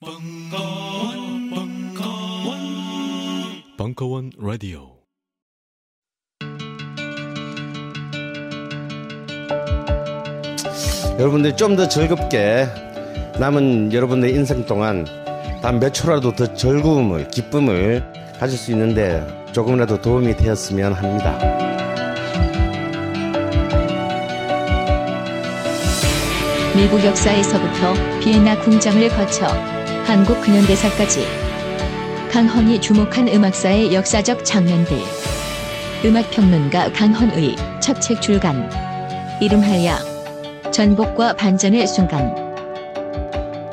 벙커원, 벙커원, 벙커원 라디오. 여러분들이 좀더 즐겁게 남은 여러분의 인생 동안 단 몇 초라도 더 즐거움을 기쁨을 가질 수 있는데 조금이라도 도움이 되었으면 합니다. 미국 역사에서부터 비엔나 궁정을 거쳐 한국 근현대사까지. 강헌이 주목한 음악사의 역사적 장면들. 음악평론가 강헌의 첫 책 출간. 이름하여 전복과 반전의 순간.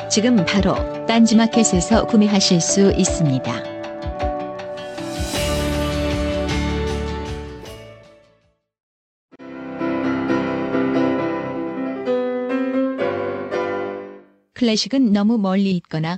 지금 바로 딴지마켓에서 구매하실 수 있습니다. 클래식은 너무 멀리 있거나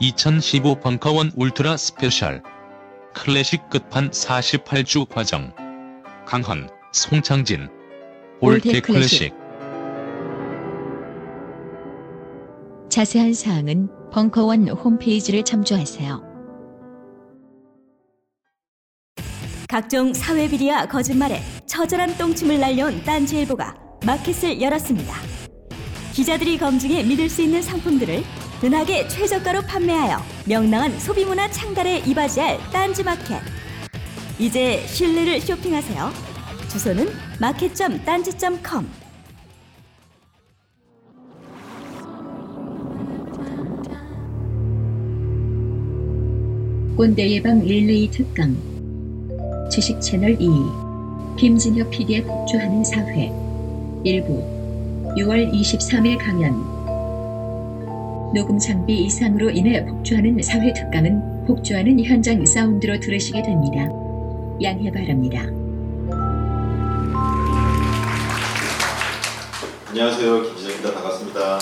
(2015) 벙커원 울트라 special. 클래식 끝판 48주 과정. 강헌, 송창진. old old 클래식. 자세한 사항은 벙커원 홈페이지를 참조하세요. 각종 사회비리와 거짓말에 처절한 똥침을 날려온 딴지일보가 마켓을 열었습니다. 기자들이 검증해 믿을 수 있는 상품들을 은하계 최저가로 판매하여 명랑한 소비문화 창달에 이바지할 딴지마켓. 이제 신뢰를 쇼핑하세요. 주소는 마켓.딴지.com 꼰대 예방 릴레이 특강. 주식 채널 2 김진혁 PD의 폭주하는 사회. 일부. 6월 23일 강연 녹음 장비 이상으로 인해 폭주하는 사회 특강은 폭주하는 현장 사운드로 들으시게 됩니다. 양해 바랍니다. 안녕하세요. 김지정입니다. 반갑습니다.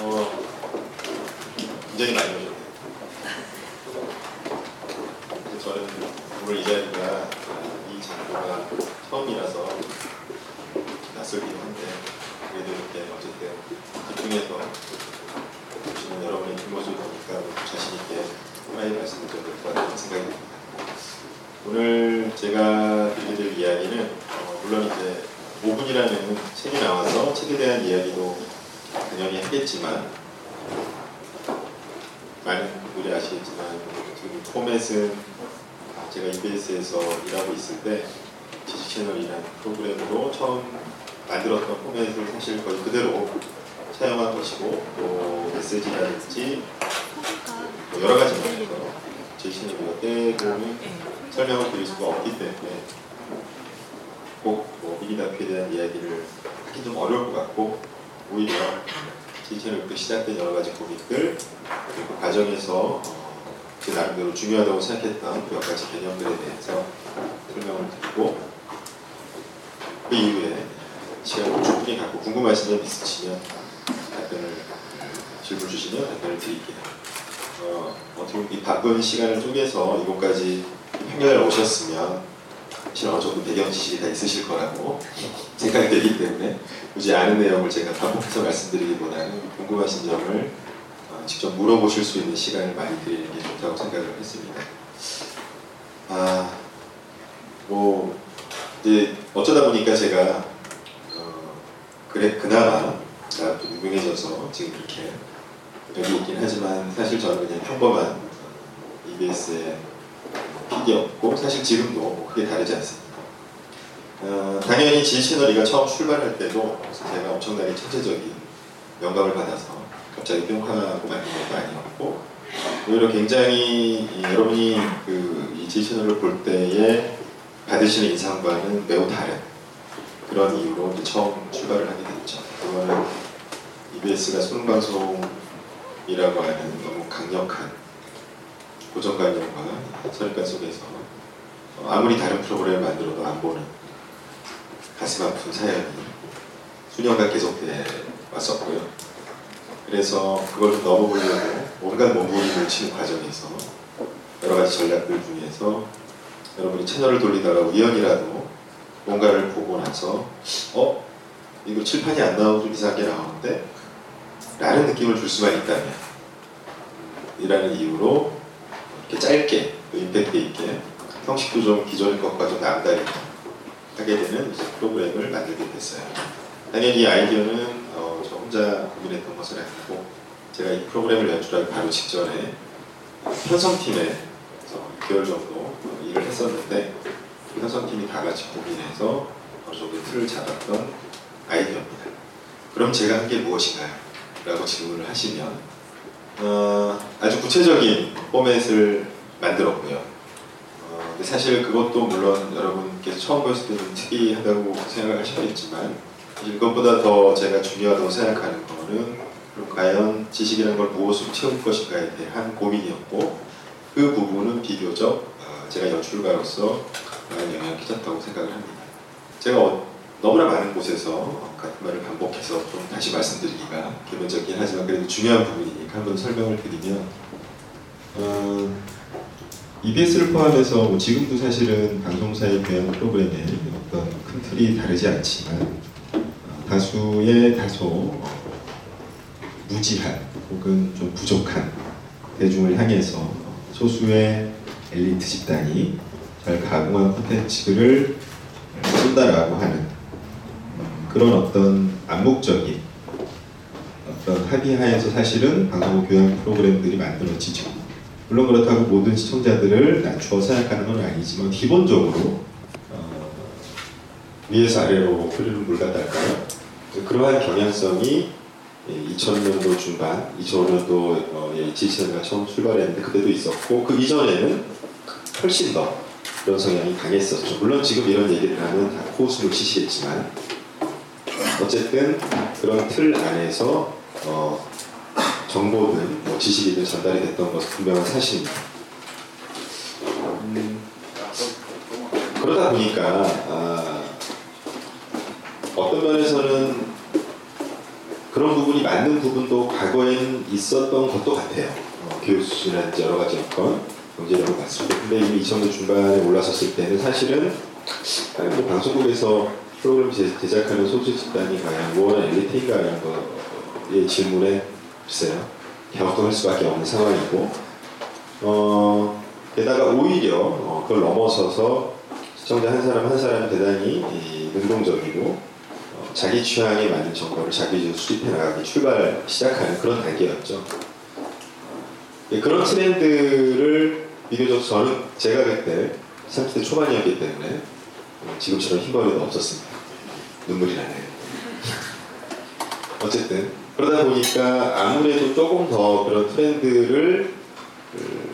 어, 굉장히 많이 오셨네요. 근데 저는 오늘 이 자리가 이 장소가 처음이라서 낯설긴 한데 그래도 이렇게 어쨌든 집중해서 보시는 여러분의 뒷모습을 보니까 자신 있게 많이 말씀을 드릴 것 같다는 생각이 듭니다. 오늘 제가 될 이야기는 어, 물론 이제 5분이라는 책이 나와서 책에 대한 이야기도 당연히 하겠지만 많은 분들이 아시겠지만 지금 포맷은 제가 EBS에서 일하고 있을 때 지식 채널이라는 프로그램으로 처음 만들었던 포맷을 사실 거의 그대로 사용한 것이고 또 메시지라든지 뭐 여러 가지 면에서 제 채널이 떼고는 설명을 드릴 수가 없기 때문에 꼭뭐 미니다큐에 대한 이야기를 하기 좀 어려울 것 같고 오히려 제채널부터 시작된 여러 가지 고민들 그리고 그 과정에서 어, 제 나름대로 중요하다고 생각했던 그 여러 가지 개념들에 대해서 설명을 드리고 그 이후에 시간을 충분히 갖고 궁금하신 점 있으시면 답변을 질문 주시면 답변을 드릴게요. 어, 어떻게 바쁜 시간을 쪼개서 이곳까지 평년에 오셨으면 어느 정도 배경 지식이 다 있으실 거라고 생각이 되기 때문에 굳이 아는 내용을 제가 반복해서 말씀드리기보다는 궁금하신 점을 어, 직접 물어보실 수 있는 시간을 많이 드리는 게 좋다고 생각을 했습니다. 아, 뭐 이제 어쩌다 보니까 제가 어, 그래 그나마 또 유명해져서 지금 이렇게 여기 있긴 하지만 사실 저는 그냥 평범한 EBS의 PD였고 사실 지금도 뭐 크게 다르지 않습니다. 어, 당연히 지 채널이가 처음 출발할 때도 제가 엄청나게 천재적인 영감을 받아서 갑자기 뿅 하고 만든 것도 아니었고 오히려 굉장히 이, 여러분이 그이지 채널을 볼 때에 받으시는 인상과는 매우 다른 그런 이유로 처음 출발을 하게 됐죠. 그거는 이 EBS가 수능 방송이라고 하는 너무 강력한 고정관념과 선입관 속에서 어, 아무리 다른 프로그램을 만들어도 안 보는 가슴 아픈 사연이 수년간 계속돼 왔었고요. 그래서 그걸 좀 넘어보려고 온갖 몸부림을 치는 과정에서 여러 가지 전략들 중에서 여러분이 채널을 돌리다가 우연이라도 뭔가를 보고 나서 어? 이거 칠판이 안 나오고 좀 이상하게 나오는데? 라는 느낌을 줄 수만 있다면 이라는 이유로 짧게 또 임팩트 있게 형식도 좀 기존 것과 좀 남다르게 하게 되는 프로그램을 만들게 됐어요. 당연히 이 아이디어는 어, 저 혼자 고민했던 것은 아니고 제가 이 프로그램을 연출하기 바로 직전에 편성팀에서 6개월 정도 일을 했었는데 그 편성팀이 다 같이 고민해서 어느 정도 틀을 잡았던 아이디어입니다. 그럼 제가 한 게 무엇인가요? 라고 질문을 하시면 어, 아주 구체적인 포맷을 만들었고요. 어, 사실 그것도 물론 여러분께서 처음 보셨을 때는 특이하다고 생각하시겠지만 사실 그것보다 더 제가 중요하다고 생각하는 거는 과연 지식이라는 걸 무엇으로 채울 것인가에 대한 고민이었고 그 부분은 비교적 어, 제가 연출가로서 많은 영향을 끼쳤다고 생각을 합니다. 제가 어- 너무나 많은 곳에서 같은 말을 반복해서 좀 다시 말씀드리기가 기본적이긴 하지만 그래도 중요한 부분이니까 한번 설명을 드리면 어, EBS를 포함해서 뭐 지금도 사실은 방송사의 교양 프로그램에 어떤 큰 틀이 다르지 않지만 어, 다수의 다소 어, 무지한 혹은 좀 부족한 대중을 향해서 소수의 엘리트 집단이 잘 가공한 콘텐츠를 쏜다라고 하는 음, 그런 어떤 암묵적인 어떤 합의하에서 사실은 방송 교양 프로그램들이 만들어지죠. 물론 그렇다고 모든 시청자들을 낮추어 생각하는 건 아니지만 기본적으로 어, 위에서 아래로 흐르는 물가달까요? 그러한 경향성이 2000년도 중반, 2005년도 어, 예, 지치가 처음 출발했는데 그때도 있었고 그 이전에는 훨씬 더 그런 성향이 강했었죠. 물론 지금 이런 얘기를 하면 다 코웃음을 치시겠지만 어쨌든 그런 틀 안에서 어, 정보든 뭐 지식이든 전달이 됐던 것은 분명한 사실입니다. 음, 그러다 보니까 아, 어떤 면에서는 그런 부분이 맞는 부분도 과거에는 있었던 것도 같아요. 어, 교육 수준이라든지 여러 가지 여건 경제력을 봤을 때. 근데 이미 2000년 중반에 올라섰을 때는 사실은 뭐 방송국에서 프로그램 제, 제작하는 소수 집단이 과연 무언한 엘리트인가라는 거의 질문에 글쎄요. 갸우뚱할 수밖에 없는 상황이고 어, 게다가 오히려 어, 그걸 넘어서서 시청자 한 사람 한 사람이 대단히 이, 능동적이고 어, 자기 취향에 맞는 정보를 자기적으로 수집해 나가기 출발 시작하는 그런 단계였죠. 예, 그런 트렌드를 비교적 저는 제가 그때 30대 초반이었기 때문에 어, 지금처럼 흰머리도 없었습니다. 눈물이 나네요. 어쨌든 그러다 보니까 아무래도 조금 더 그런 트렌드를 그,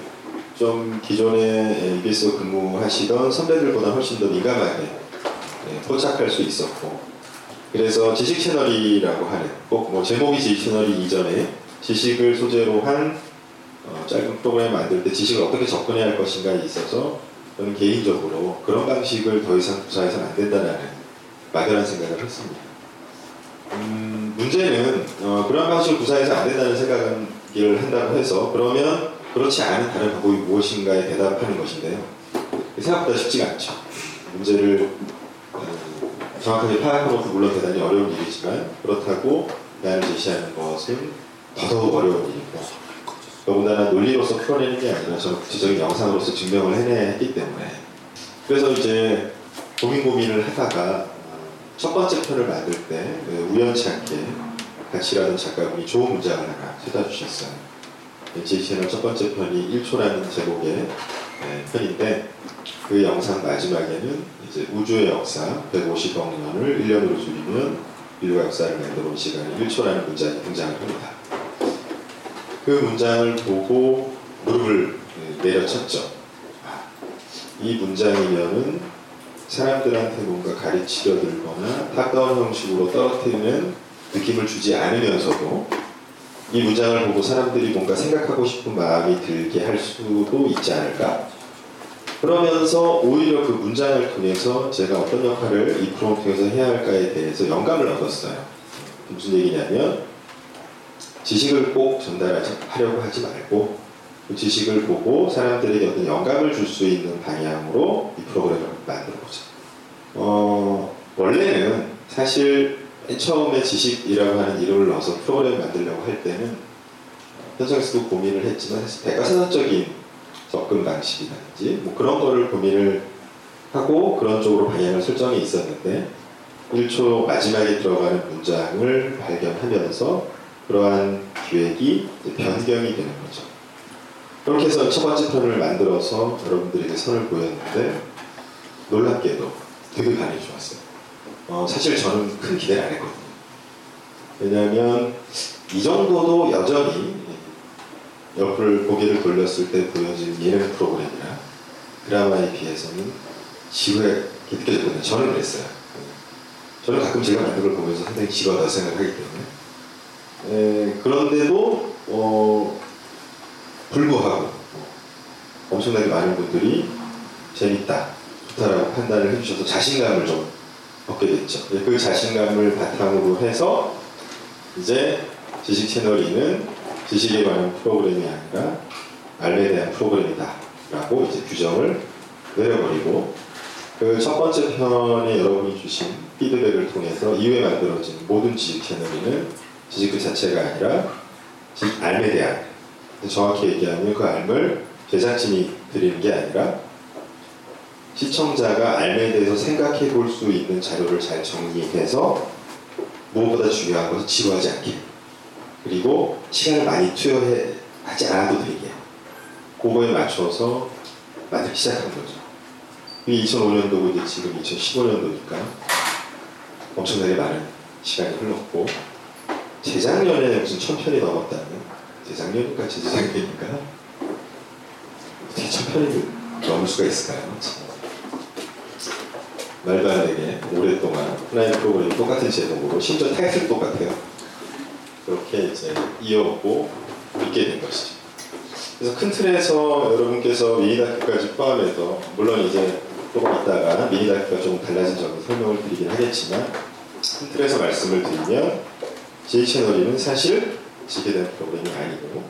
좀 기존에 EBS 근무하시던 선배들보다 훨씬 더 민감하게 예, 포착할 수 있었고 그래서 지식 채널이라고 하는 꼭 뭐 제목이 지식 채널이 이전에 지식을 소재로 한 어, 짧은 프로그램 만들 때 지식을 어떻게 접근해야 할 것인가에 있어서 저는 개인적으로 그런 방식을 더 이상 구사해서는 안 된다는 막연한 생각을 했습니다. 음, 문제는 어, 그런 방식을 구사해서 안 된다는 생각을 한다고 해서 그러면 그렇지 않은 다른 방법이 무엇인가에 대답하는 것인데요. 생각보다 쉽지가 않죠. 문제를 어, 정확하게 파악하는 것도 물론 대단히 어려운 일이지만 그렇다고 나를 제시하는 것은 더더욱 어려운 일이고 더군다나 논리로서 풀어내는 게 아니라 저는 구체적인 영상으로서 증명을 해냈기 때문에 그래서 이제 고민 고민을 하다가 어, 첫 번째 편을 만들 때그 우연치 않게 같이 일하던 작가분이 좋은 문장을 하나 세다 주셨어요. 제 채널 첫 번째 편이 1초라는 제목의 네, 편인데 그 영상 마지막에는 이제 우주의 역사 150억 년을 1년으로 줄이면 인류가 역사를 만들어 온 시간이 1초라는 문장이 등장을 합니다. 그 문장을 보고 무릎을 네, 내려쳤죠. 아, 이 문장이면은 사람들한테 뭔가 가르치려 들거나 가까운 형식으로 떨어뜨리는 느낌을 주지 않으면서도 이 문장을 보고 사람들이 뭔가 생각하고 싶은 마음이 들게 할 수도 있지 않을까? 그러면서 오히려 그 문장을 통해서 제가 어떤 역할을 이 프로그램 통해서 해야 할까에 대해서 영감을 얻었어요. 무슨 얘기냐면 지식을 꼭 전달하려고 하지 말고 그 지식을 보고 사람들에게 어떤 영감을 줄 수 있는 방향으로 이 프로그램을 만들어 보자. 어, 원래는 사실 맨 처음에 지식이라고 하는 이름을 넣어서 프로그램을 만들려고 할 때는 현장에서도 고민을 했지만 사실 대가선언적인 접근 방식이라든지 뭐 그런 거를 고민을 하고 그런 쪽으로 방향을 설정해 있었는데 1초 마지막에 들어가는 문장을 발견하면서 그러한 기획이 변경이 되는 거죠. 그렇게 해서 첫 번째 편을 만들어서 여러분들에게 선을 보였는데 놀랍게도 되게 반응이 좋았어요. 어, 사실 저는 큰 기대를 안 했거든요. 왜냐하면 이 정도도 여전히 옆을 고개를 돌렸을 때 보여지는 예능 프로그램이나 드라마에 비해서는 지루하게 느껴졌거든요. 저는 그랬어요. 저는 가끔 제가 만든 걸 보면서 상당히 지루하다고 생각하기 때문에 에, 그런데도 어, 불구하고 어, 엄청나게 많은 분들이 재밌다, 좋다라고 판단을 해주셔서 자신감을 좀 얻게 됐죠. 예, 그 자신감을 바탕으로 해서 이제 지식 채널이는 지식에 관한 프로그램이 아니라 알에 대한 프로그램이다라고 이제 규정을 내려버리고 그 첫 번째 편에 여러분이 주신 피드백을 통해서 이후에 만들어진 모든 지식 채널이는 지식 그 자체가 아니라 지식 알에 대한 정확히 얘기하면 그 알을 제작진이 드리는 게 아니라 시청자가 알에 대해서 생각해 볼 수 있는 자료를 잘 정리해서 무엇보다 중요한 것은 지루하지 않게 그리고 시간을 많이 투여해 하지 않아도 되게 그거에 맞춰서 만들기 시작한 거죠. 그게 2005년도고 이제 지금 2015년도니까 엄청나게 많은 시간이 흘렀고 재작년에 무슨 천 편이 넘었다는 재작년인가 재작년인가 어떻게 천 편이 넘을 수가 있을까요? 되게 오랫동안 하나의 프로그램이 똑같은 제목으로 심지어 타이틀도 똑같아요. 그렇게 이제 이어오고 있게 된 것이죠. 그래서 큰 틀에서 여러분께서 미니다큐까지 포함해서 물론 이제 조금 있다가 미니다큐가 조금 달라진 점을 설명을 드리긴 하겠지만 큰 틀에서 말씀을 드리면 J채널이는 사실 지식에 대한 프로그램이 아니고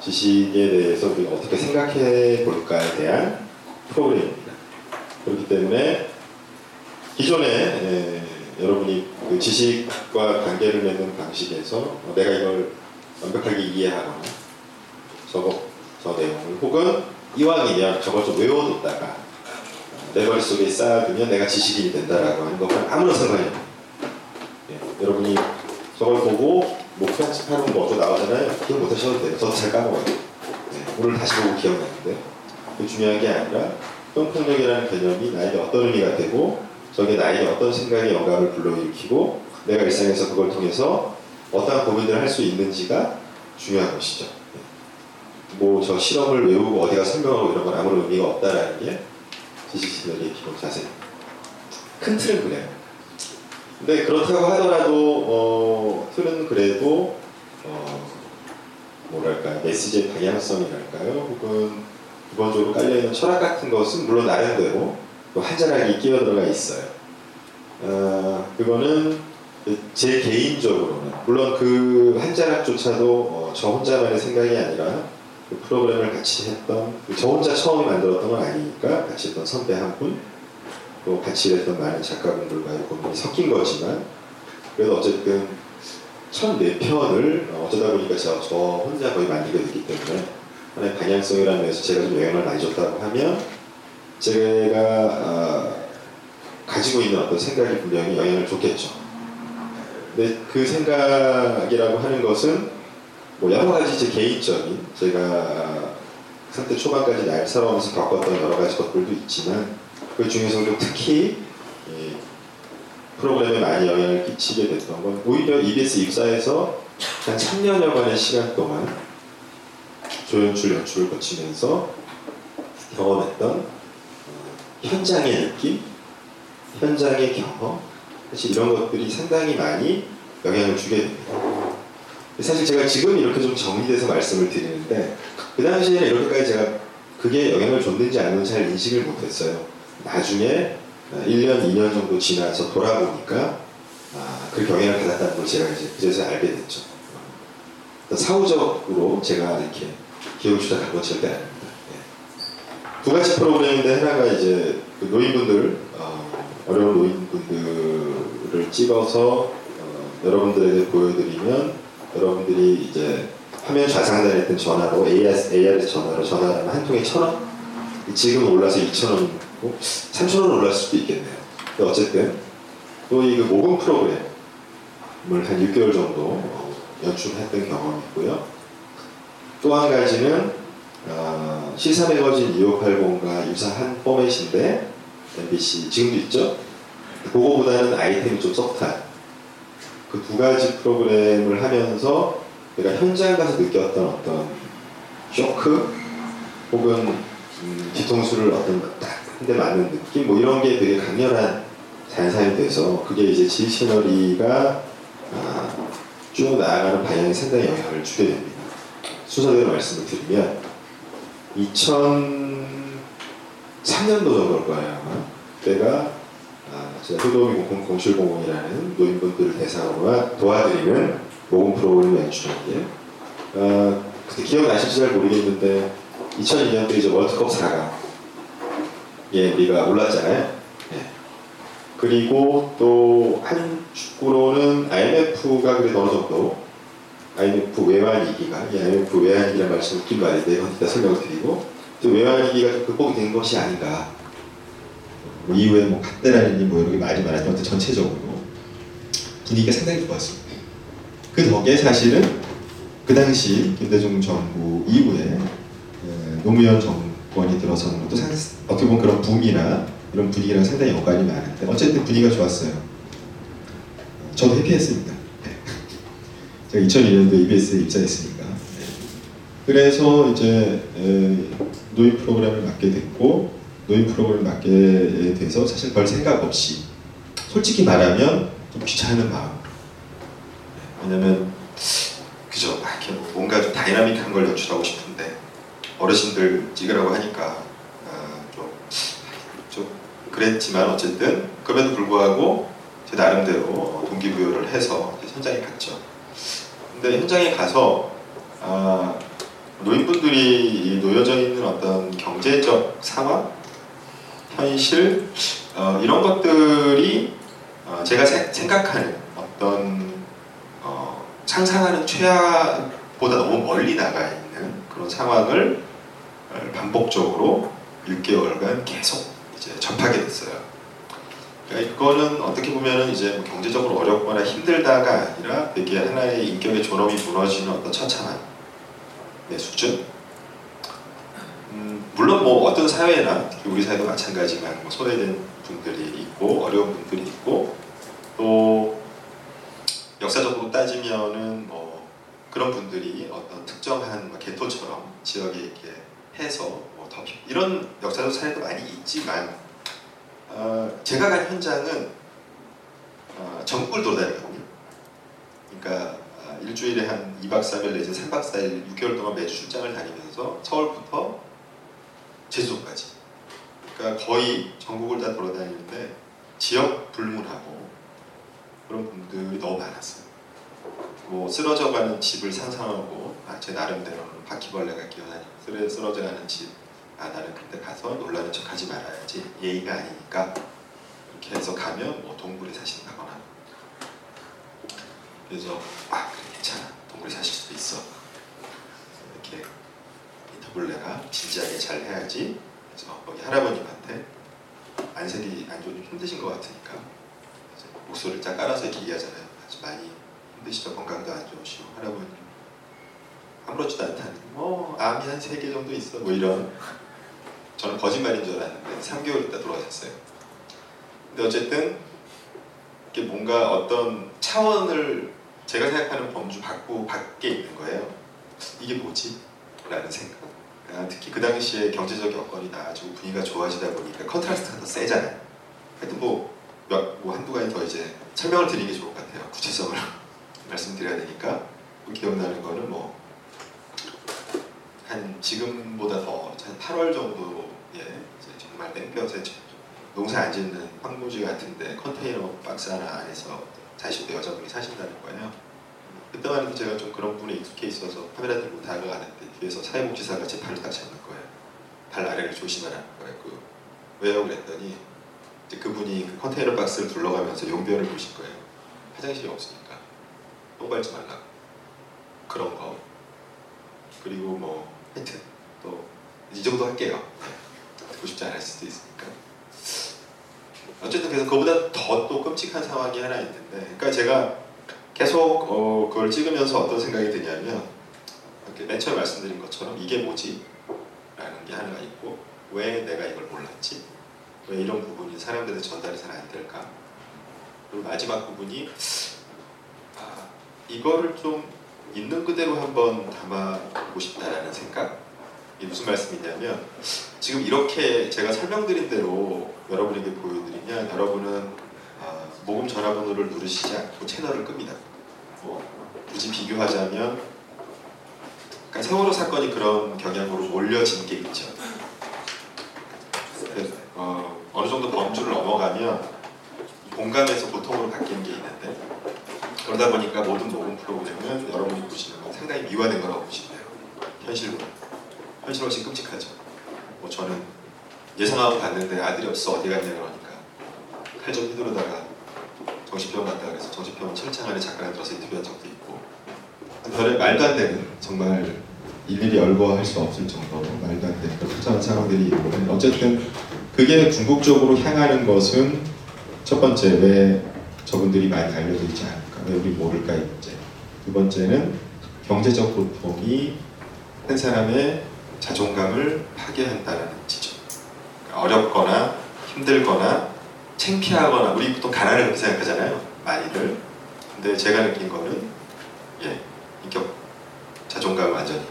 지식에 대해서 우리가 어떻게 생각해 볼까에 대한 프로그램입니다. 그렇기 때문에 기존에 에, 여러분이 그 지식과 관계를 맺는 방식에서 어, 내가 이걸 완벽하게 이해하거나 저거 저 내용을 혹은 이왕이면 저걸 좀 외워뒀다가 어, 내 머릿속에 쌓아두면 내가 지식인이 된다라고 하는 것과는 아무런 상관이 없어요. 예, 여러분이 저걸 보고 목표 하는 거 어디 나오잖아요. 기억 못 하셔도 돼요. 저도 잘 까먹어요. 네, 오늘 다시 보고 기억나는데 그 중요한 게 아니라 평평력이라는 개념이 나에게 어떤 의미가 되고 저게 나에게 어떤 생각의 영감을 불러일으키고 내가 일상에서 그걸 통해서 어떠한 고민을 할 수 있는지가 중요한 것이죠. 뭐 저 실험을 외우고 어디가 설명하고 이런 건 아무런 의미가 없다라는 게 지식시널의 기본 자세입니다. 큰 틀은 그래요. 근데 그렇다고 하더라도 어, 틀은 그래도 어, 뭐랄까 메시지의 방향성이랄까요 혹은 기본적으로 깔려있는 철학 같은 것은 물론 나름대로 또 한자락이 끼어 들어가 있어요. 어, 그거는 제 개인적으로는 물론 그 한자락조차도 어, 저 혼자만의 생각이 아니라 그 프로그램을 같이 했던 저 혼자 처음에 만들었던 건 아니니까 같이 했던 선배 한 분, 또 같이 일했던 많은 작가분들과의 고민이 섞인 거지만 그래도 어쨌든 첫 네 편을 어쩌다 보니까 제가 저 혼자 거의 만들게 됐기 때문에 하나의 방향성이라는 면에서 제가 좀 영향을 많이 줬다고 하면 제가 어, 가지고 있는 어떤 생각이 분명히 영향을 줬겠죠. 근데 그 생각이라고 하는 것은 뭐 여러 가지 제 개인적인 제가 30대 초반까지 날 살아오면서 겪었던 여러 가지 것들도 있지만 그 중에서도 특히 이 프로그램에 많이 영향을 끼치게 됐던 건 오히려 EBS 입사해서 한 3년여간의 시간 동안 조연출 연출을 거치면서 경험했던 어, 현장의 느낌, 현장의 경험, 사실 이런 것들이 상당히 많이 영향을 주게 됩니다. 사실 제가 지금 이렇게 좀 정리돼서 말씀을 드리는데 그 당시에는 이렇게까지 제가 그게 영향을 줬는지 아니면 잘 인식을 못했어요. 나중에 1년, 2년 정도 지나서 돌아보니까 아, 그렇게 영향을 받았다는 걸 제가 이제 그제서 알게 됐죠. 사후적으로 제가 이렇게 기억을 주작한 건 절대 아닙니다. 예. 두 가지 프로그램인데 하나가 이제 그 노인분들 어, 어려운 노인분들을 찍어서 어, 여러분들에게 보여드리면 여러분들이 이제 화면 좌상단에 있던 전화로 ARS, ARS 전화로 전화하면 한 통에 천 원? 지금 올라서 2천 원이고 3천 원 올랐을 수도 있겠네요. 근데 어쨌든 또 이 그 모금 프로그램을 한 6개월 정도 어, 연출했던 경험이 있고요. 또 한 가지는 어, 시사 매거진 2580과 유사한 포맷인데 MBC 지금도 있죠? 그거보다는 아이템이 좀 소프트한 그 두 가지 프로그램을 하면서 내가 현장 가서 느꼈던 어떤 쇼크 혹은 음, 뒤통수를 어떤 딱한 대 맞는 느낌 뭐 이런 게 되게 강렬한 자연사이 돼서 그게 이제 지 채널이가 아, 쭉 나아가는 방향에 상당히 영향을 주게 됩니다. 순서대로 말씀을 드리면 2003년도 정도일 거예요. 그때가 아, 제가 효도미 0700이라는 노인분들을 대상으로 도와드리는 모금 프로그램을 연출했는데 어, 그때 기억나실지 잘 모르겠는데 2002년도 이제 월드컵 4강 예, 우리가 올랐잖아요. 예. 그리고 또 한 축구로는 IMF가 그래도 어느 정도 IMF 외환 위기가 이 IMF 외환 위기라는 말씀 웃긴 말인데 이건 이따 설명을 드리고 또 외환 위기가 좀 극복이 된 것이 아닌가 뭐 이후에 뭐 갓대라니 뭐 이렇게 말이 많았지만 전체적으로 분위기가 상당히 좋았습니다. 그 덕에 사실은 그 당시 김대중 정부 이후에 에, 노무현 정권이 들어서는 것도 상, 어떻게 보면 그런 붐이나 이런 분위기랑 상당히 연관이 많은데 어쨌든 분위기가 좋았어요. 저도 해피했습니다. 네. 제가 2002년도 EBS에 입사했으니까. 네. 그래서 이제 에, 노인 프로그램을 맡게 됐고 노인 프로그램을 맡게 돼서 사실 별 생각 없이 솔직히 말하면 좀 귀찮은 마음. 왜냐면 그죠 아, 이렇게 뭐 뭔가 좀 dynamic한 걸 연출하고 싶은데 어르신들 찍으라고 하니까 아, 좀, 좀 그랬지만 어쨌든 그럼에도 불구하고 제 나름대로 동기부여를 해서 현장에 갔죠. 근데 현장에 가서 아, 노인분들이 놓여져 있는 어떤 경제적 상황, 현실 어, 이런 것들이 어, 제가 세- 생각하는 어떤 어, 상상하는 최악보다 너무 멀리 나가 있는 그런 상황을 어, 반복적으로 6개월간 계속 이제 접하게 됐어요. 그러니까 이거는 어떻게 보면은 이제 뭐 경제적으로 어렵거나 힘들다가 아니라 되게 하나의 인격의 존엄이 무너지는 어떤 처참한 네, 수준. 음, 물론 뭐 어떤 사회나 우리 사회도 마찬가지지만 뭐 소외된 분들이 있고 어려운 분들이 있고 또 역사적으로 따지면은 뭐 그런 분들이 어떤 특정한 뭐 개토처럼 지역에 이렇게 해서 뭐 더 이런 역사적 사례도 많이 있지만 어, 제가 간 현장은 어, 전국을 돌아다니거든요. 그러니까 어, 일주일에 한 2박 3일 내지 3박 4일 6개월 동안 매주 출장을 다니면서 서울부터 제주도까지 그러니까 거의 전국을 다 돌아다니는데 지역 불문하고 그런 분들이 너무 많았어요. 뭐 쓰러져가는 집을 상상하고 아, 제 나름대로는 바퀴벌레가 쓰러- 쓰러져가는 집 아, 나는 그때 가서 놀라는 척 하지 말아야지. 예의가 아니니까. 이렇게 해서 가면 뭐 동굴에 사신다거나. 그래서 아 그래 괜찮아. 동굴에 사실 수도 있어. 이렇게 인터벌레가 진지하게 잘 해야지. 그래서 거기 할아버님한테 안색이 안 좋으면 힘드신 것 같으니까 목소리를 쫙 깔아서 이렇게 얘기하잖아요. 아주 많이 힘드시죠? 건강도 안 좋으시고 할아버님. 아무렇지도 않다는 뭐 암이 한 세 개 정도 있어. 뭐 이런 저는 거짓말인 줄 알았는데 3개월 있다 돌아가셨어요. 근데 어쨌든 이게 뭔가 어떤 차원을 제가 생각하는 범주 밖고 밖에 있는 거예요. 이게 뭐지? 라는 생각. 아, 특히 그 당시에 경제적 여건이 나아지고 분위기가 좋아지다 보니까 contrast가 더 세잖아요. 하여튼 뭐, 몇, 뭐 한두 가지 더 이제 설명을 드리는 게 좋을 것 같아요. 구체적으로 말씀드려야 되니까. 기억나는 거는 뭐 한 지금보다 더 한 8월 정도에 이제 정말 땡볕에 농사 안 짓는 황무지 같은데 컨테이너 박스 하나 안에서 40대 여자분이 사신다는 거예요. 그때만 해도 제가 좀 그런 분에 익숙해 있어서 카메라 들고 다가가는데 뒤에서 사회복지사가 제 팔을 딱 잡는 거예요. 발 아래를 조심하라는 거예요. 그 왜요? 그랬더니 이제 그분이 그 컨테이너 박스를 둘러가면서 용변을 보실 거예요. 화장실이 없으니까 똥 밟지 말라고 그런 거 그리고 뭐 하여튼 또 이 정도 할게요. 네. 듣고 싶지 않을 수도 있으니까 어쨌든 그래서 그보다 더 또 끔찍한 상황이 하나 있는데 그러니까 제가 계속 어, 그걸 찍으면서 어떤 생각이 드냐면 이렇게 맨 처음에 말씀드린 것처럼 이게 뭐지? 라는 게 하나가 있고 왜 내가 이걸 몰랐지? 왜 이런 부분이 사람들한테 전달이 잘 안 될까? 그리고 마지막 부분이 아, 이거를 좀 있는 그대로 한번 담아보고 싶다라는 생각 무슨 말씀이냐면 지금 이렇게 제가 설명드린 대로 여러분에게 보여드리면 여러분은 아, 모금 전화번호를 누르시지 않고 채널을 끕니다. 뭐 굳이 비교하자면 그러니까 세월호 사건이 그런 경향으로 몰려진 게 있죠. 그래서, 어, 어느 정도 범주를 넘어가면 공감에서 보통으로 바뀌는 게 있는데 그러다 보니까 모든 녹음 프로그램은 여러분이 보시는 건 상당히 미화된 거라고 보시면 돼요. 현실보다. 현실 훨씬 끔찍하죠. 뭐 저는 예상하고 갔는데 아들이 없어 어디 갔냐 그러니까 칼 좀 휘두르다가 정신병원 갔다 그래서 정신병원 철창 안에 잠깐 들어서 인터뷰한 적도 있고. 별의 말도 안 되는 정말 일일이 열거할 수 없을 정도로 말도 안 되는 복잡한 상황들이 있고. 어쨌든 그게 궁극적으로 향하는 것은 첫 번째 왜 저분들이 많이 알려져 있지 않을까? 왜 우리 모를까 이 문제. 두 번째는 경제적 고통이 한 사람의 자존감을 파괴한다는 지점 그러니까 어렵거나 힘들거나 창피하거나 우리 보통 가난을 그렇게 생각하잖아요 많이들. 근데 제가 느낀 거는 예 인격 자존감 완전히.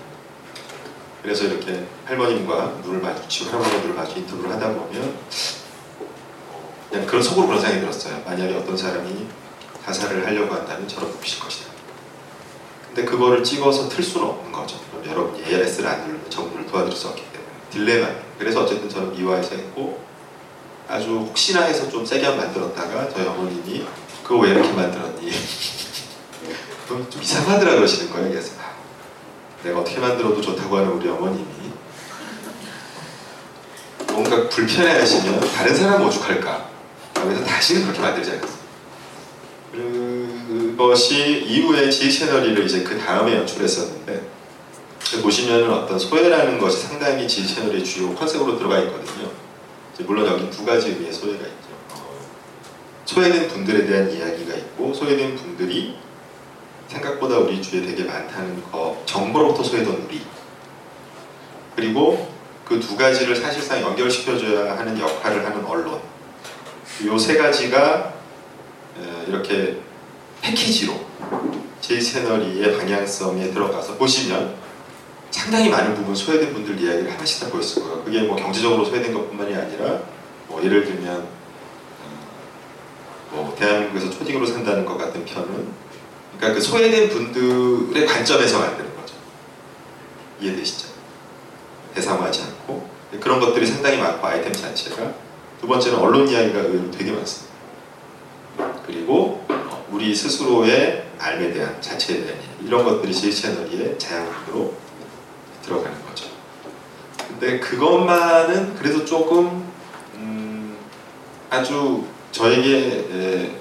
그래서 이렇게 할머님과 눈을 마주치고 할머니와 눈을 마주 인터뷰를 하다 보면 그냥 그런 속으로 그런 생각이 들었어요. 만약에 어떤 사람이 자살을 하려고 한다면 저런 봅실 것이다. 근데 그거를 찍어서 틀 수는 없는 거죠. 그럼 여러분이 ARS를 안 누르면 정부를 도와드릴 수 없기 때문에 딜레마 그래서 어쨌든 저는 미화해서 했고 아주 혹시나 해서 좀 세게 한 만들었다가 저희 어머님이 그거 왜 이렇게 만들었니? 좀, 좀 이상하더라 그러시는 거예요. 그래서 아, 내가 어떻게 만들어도 좋다고 하는 우리 어머님이 뭔가 불편해하시면 다른 사람 오죽할까? 그래서 다시는 그렇게 만들지 않았어요. 그것이 이후에 G 채널1을 이제 그 다음에 연출했었는데 보시면은 어떤 소외라는 것이 상당히 G 채널의 주요 컨셉으로 들어가 있거든요. 물론 여기 두 가지 의미의 소외가 있죠. 어, 소외된 분들에 대한 이야기가 있고 소외된 분들이 생각보다 우리 주위에 되게 많다는 거 정보로부터 소외된 우리 그리고 그 두 가지를 사실상 연결시켜줘야 하는 역할을 하는 언론 이세 가지가 에, 이렇게 패키지로 제2채널2의 방향성에 들어가서 보시면 상당히 많은 부분 소외된 분들 이야기를 하나씩 다 보였을 거예요. 그게 뭐 경제적으로 소외된 것뿐만이 아니라 뭐 예를 들면 어, 뭐 대한민국에서 초딩으로 산다는 것 같은 편은 그러니까 그 소외된 분들의 관점에서 만드는 거죠. 이해되시죠? 대상화하지 않고 그런 것들이 상당히 많고 아이템 자체가 두 번째는 언론 이야기가 의외로 되게 많습니다. 그리고 어, 우리 스스로의 삶에 대한 자체에 대한 이런 것들이 제 채널의 자양분으로 들어가는 거죠. 근데 그것만은 그래도 조금 음, 아주 저에게 에,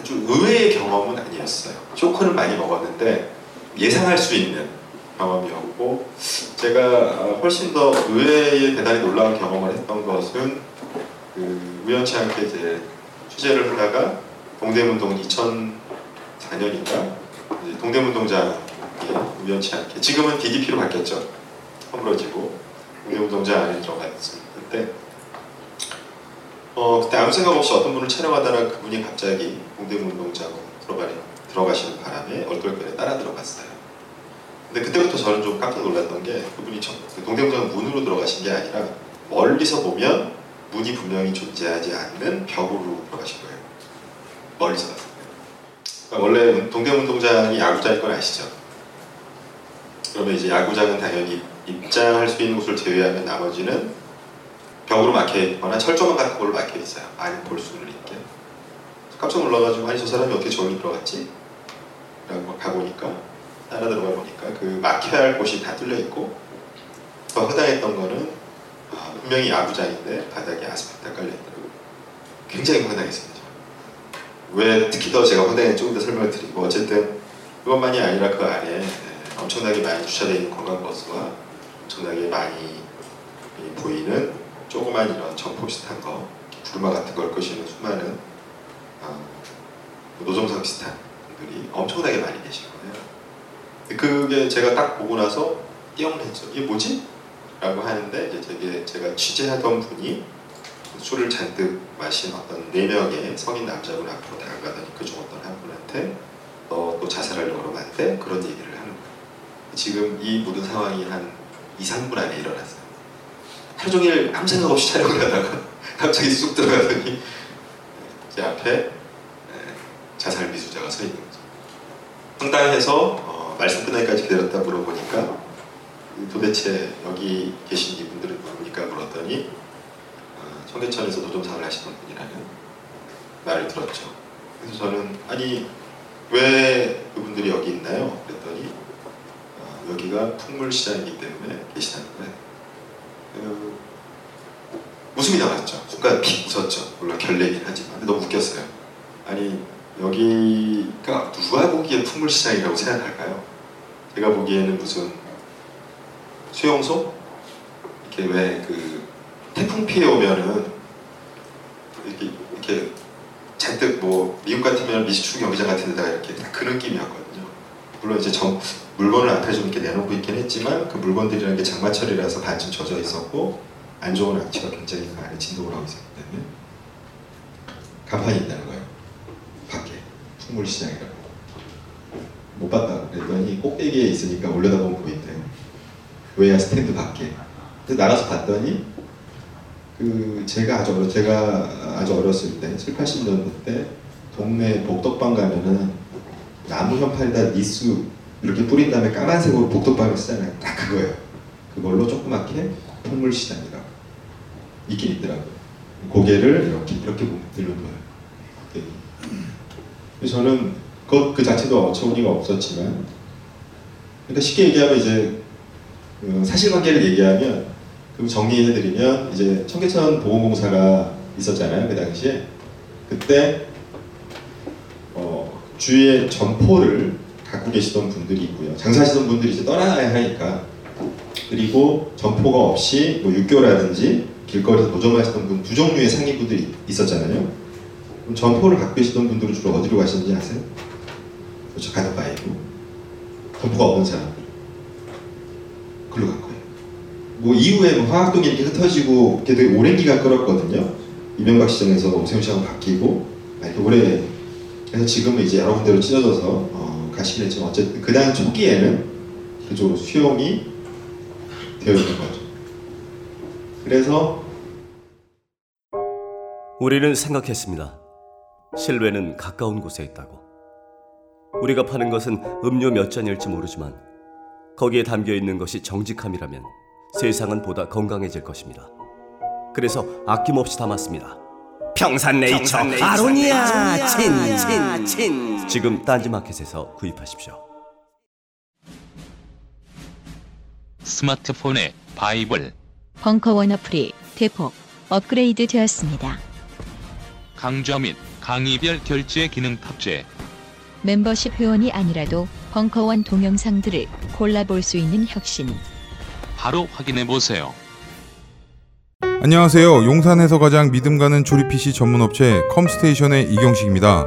아주 의외의 경험은 아니었어요. 쇼크는 많이 먹었는데 예상할 수 있는 경험이었고 제가 훨씬 더 의외의 대단히 놀라운 경험을 했던 것은 그 우연치 않게 이제 취재를 하다가 동대문동 2004년인가 동대문동장에 우연치 않게 지금은 DDP로 바뀌었죠. 허물어지고 동대문동장 안에 들어가. 그때 어 그때 아무 생각 없이 어떤 분을 촬영하다가 그분이 갑자기 동대문동장으로 들어가 들어가시는 바람에 얼떨결에 따라 들어갔어요. 근데 그때부터 저는 좀 깜짝 놀랐던 게 그분이 그 동대문장 문으로 들어가신 게 아니라 멀리서 보면 문이 분명히 존재하지 않는 벽으로 들어가신 거예요. 멀리서 봤을 때. 그러니까 원래 동대문동장이 야구장일 건 아시죠? 그러면 이제 야구장은 당연히 입장할 수 있는 곳을 제외하면 나머지는 벽으로 막혀 있거나 철조망 같은 걸로 막혀 있어요. 많이 볼수 있게. 깜짝 놀라가지고 아니 저 사람이 어떻게 저기로 들어갔지? 라고 가보니까 따라 들어가 보니까 그 막혀야 할 곳이 다 뚫려 있고 더 허당했던 거는 아, 분명히 야구장인데 바닥에 아스팔트가 깔려 있더라고요. 굉장히 황당했습니다. 왜 특히 더 제가 황당했는지 조금 더 설명을 드리고 어쨌든 그것만이 아니라 그 안에 네, 엄청나게 많이 주차되어 있는 관광버스와 엄청나게 많이 보이는 조그만 이런 점포 비슷한 거 부르마 같은 걸 끄시는 수많은 어, 노점상 비슷한 분들이 엄청나게 많이 계신 거예요. 그게 제가 딱 보고 나서 띄엄을 했죠. 이게 뭐지? 라고 하는데 이제 되게 제가 취재하던 분이 술을 잔뜩 마신 어떤 네 명의 성인 남자분 앞으로 다가가더니 그중 어떤 한 분한테 너또 자살하려고 그러면 안 돼? 그런 얘기를 하는 거예요. 지금 이 모든 상황이 한 2, 3분 안에 일어났어요. 하루 종일 아무 생각 없이 촬영을 하다가 갑자기 쑥 들어가더니 제 앞에 자살 미수자가 서 있는 거죠. 황당해서 어, 말씀 끝나기까지 기다렸다 물어보니까 도대체 여기 계신 이분들은 누굽니까 물었더니 어, 청계천에서 노점상을 하시던 분이라는 말을 들었죠. 그래서 저는 아니 왜 그분들이 여기 있나요? 그랬더니 어, 여기가 풍물시장이기 때문에 계시다는 거예요. 그, 웃음이 나왔죠. 순간 픽 웃었죠. 물론 결례긴 하지만 너무 웃겼어요. 아니 여기가 누가 보기에 풍물시장이라고 생각할까요? 제가 보기에는 무슨 수용소? 이렇게 왜 그 태풍 피해 오면은 이렇게 이렇게 잔뜩 뭐 미국 같으면 미식축 경기장 같은 데다가 이렇게 그 느낌이었거든요. 물론 이제 정, 물건을 앞에 좀 이렇게 내놓고 있긴 했지만 그 물건들이라는 게 장마철이라서 반쯤 젖어 있었고 안 좋은 악취가 굉장히 그 안에 진동을 하고 있었기 때문에 간판이 있다는 거예요. 밖에 풍물시장이라고 못 봤다 그랬더니 꼭대기에 있으니까 올려다보면 보인대요. 외야 스탠드 밖에. 근데 나가서 봤더니 그 제가 아주 어려 제가 아주 어렸을 때 7, 80년대 때 동네 복덕방 가면은 나무 현판에다 니수 이렇게 뿌린 다음에 까만색으로 복덕방을 쓰잖아요. 딱 그거예요. 그걸로 조그맣게 풍물시장이라고 있긴 있더라고요. 고개를 이렇게 이렇게 보면 들로 보여요. 네. 그래서 저는 그, 그 자체도 어처구니가 없었지만 그러니까 쉽게 얘기하면 이제 그 사실관계를 얘기하면 그럼 정리해드리면 이제 청계천 보건공사가 있었잖아요 그 당시에 그때 어, 주위에 점포를 갖고 계시던 분들이 있고요. 장사하시던 분들이 이제 떠나야 하니까. 그리고 점포가 없이 뭐 육교라든지 길거리에서 노점하시던 분 두 종류의 상인분들이 있었잖아요. 그럼 점포를 갖고 계시던 분들은 주로 어디로 가시는지 아세요? 그렇죠. 가덕바이고 점포가 없는 사람들. 글로 간 거예요. 뭐 이후에 뭐 화학동이 이렇게 흩어지고 이렇게 되게 오랜 기간 끌었거든요. 이명박 시정에서 오세훈 시장 바뀌고. 이렇게 오래 그래서 지금은 이제 여러 군데로 찢어져서 어, 가시긴 했지만 어쨌든 그당 초기에는 그쪽으로 수용이 되어 있는 거죠. 그래서 우리는 생각했습니다. 실외는 가까운 곳에 있다고. 우리가 파는 것은 음료 몇 잔일지 모르지만 거기에 담겨 있는 것이 정직함이라면 세상은 보다 건강해질 것입니다. 그래서 아낌없이 담았습니다. 평산네이처, 평산네이처 아로니아 친친친 지금 딴지마켓에서 구입하십시오. 스마트폰에 바이블, 벙커원 어플이 대폭 업그레이드 되었습니다. 강좌 및 강의별 결제 기능 탑재. 멤버십 회원이 아니라도 벙커원 동영상들을 골라볼 수 있는 혁신. 바로 확인해 보세요. 안녕하세요. 용산에서 가장 믿음 가는 조립 PC 전문 업체 컴스테이션의 이경식입니다.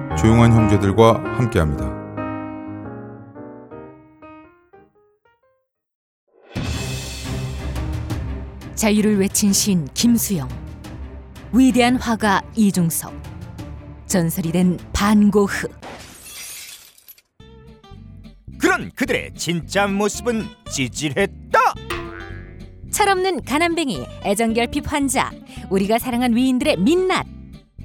조용한 형제들과 함께합니다. 자유를 외친 신 김수영, 위대한 화가 이중섭, 전설이 된 반고흐. 그런 그들의 진짜 모습은 찌질했다. 철없는 가난뱅이, 애정결핍 환자, 우리가 사랑한 위인들의 민낯.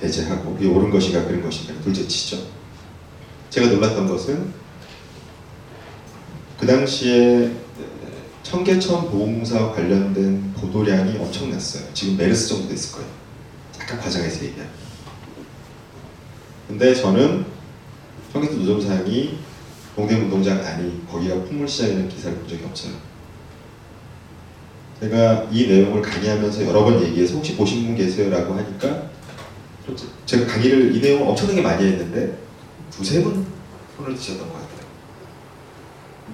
배제하고 그게 옳은 것인가 그른 것인가 둘째치죠. 제가 놀랐던 것은 그 당시에 청계천 보험사와 관련된 보도량이 엄청났어요. 지금 메르스 정도 됐을 거예요. 약간 과장해서 얘기하면. 근데 저는 청계천 노점상이 동대문동장 안이 거기가 풍물시장이라는 기사를 본 적이 없어요. 제가 이 내용을 강의하면서 여러 번 얘기해서 혹시 보신 분 계세요 라고 하니까 제가 강의를 이 내용을 엄청나게 많이 했는데 두세 분 손을 드셨던 것 같아요.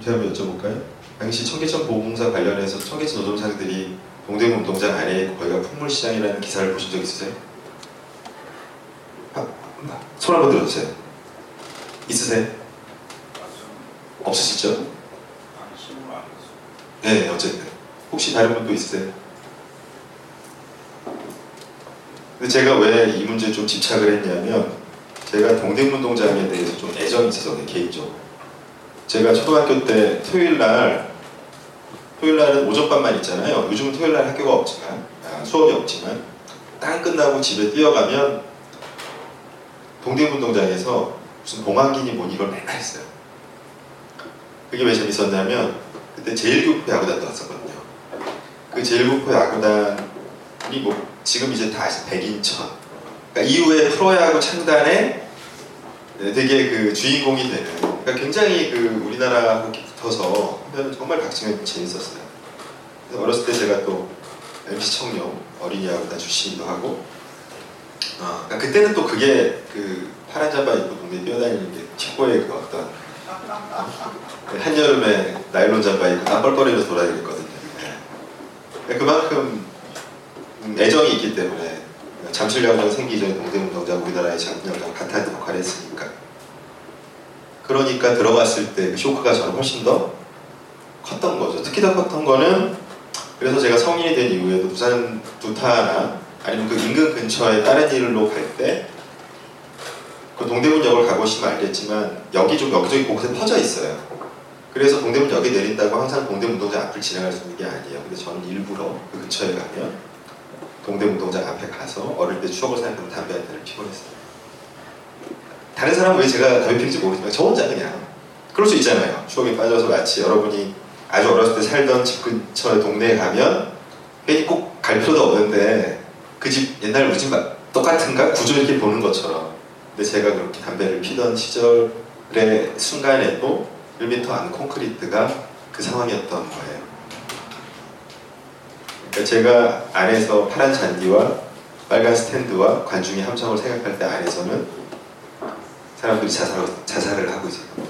제가 한번 여쭤볼까요? 당시 청계천 보험공사 관련해서 청계천 노점상들이 동대문 운동장 안에 거기가 풍물시장이라는 기사를 보신 적 있으세요? 아, 손 한번 들어주세요. 있으세요? 없으시죠? 네, 어쨌든. 혹시 다른 분도 있으세요? 근데 제가 왜 이 문제에 좀 집착을 했냐면 제가 동대문동장에 대해서 좀 애정이 있어서 개인적으로 제가 초등학교 때 토요일 날 토요일 날은 오전반만 있잖아요. 요즘은 토요일 날 학교가 없지만 아, 수업이 없지만 땅 끝나고 집에 뛰어가면 동대문동장에서 무슨 봉황기니 뭐 이걸 맨날 했어요. 그게 왜 재밌었냐면 그때 제일교포 야구단도 왔었거든요. 그 제일교포 야구단 이 뭐 지금 이제 다 백인천 그러니까 이후에 프로야구 창단에 되게 그 주인공이 되는 그러니까 굉장히 그 우리나라하고 붙어서 정말 박진현 재밌었어요. 어렸을 때 제가 또 MC 청룡 어린이 야구단 출신이기도 하고 어, 그러니까 그때는 또 그게 그 파란 잠바 입고 동네 뛰어다니는 게 최고의 그 어떤 네, 한여름에 나일론 잠바 입고 땀 뻘뻘이면서 돌아다녔거든요. 네. 그만큼 음, 애정이 있기 때문에 잠실야구장 생기기 전에 동대문동장 우리나라의 장군야구장 같은 역할을 했으니까 그러니까 들어갔을 때 그 쇼크가 저는 훨씬 더 컸던 거죠. 특히 더 컸던 거는 그래서 제가 성인이 된 이후에도 부산 두타나 아니면 그 인근 근처에 다른 일로 갈 때 그 동대문역을 가보시면 알겠지만 여기 좀 여기저기 곳에 퍼져 있어요. 그래서 동대문역에 내린다고 항상 동대문동장 앞을 지나갈 수 있는 게 아니에요. 근데 저는 일부러 그 근처에 가면 동대문동장 앞에 가서 어릴 때 추억을 생각하면 담배 한 대를 피곤 했어요. 다른 사람은 왜 제가 담배 피는지 모르지만 저 혼자 그냥 그럴 수 있잖아요. 추억에 빠져서 마치 여러분이 아주 어렸을 때 살던 집 근처의 동네에 가면 괜히 꼭 갈 필요도 없는데 그 집 옛날 우리 집 똑같은가 구조 이렇게 보는 것처럼 근데 제가 그렇게 담배를 피던 시절의 순간에도 1m 안 콘크리트가 그 상황이었던 거예요. 그러니까 제가 안에서 파란 잔디와 빨간 스탠드와 관중의 함성을 생각할 때 안에서는 사람들이 자살, 자살을 하고 있었거든요.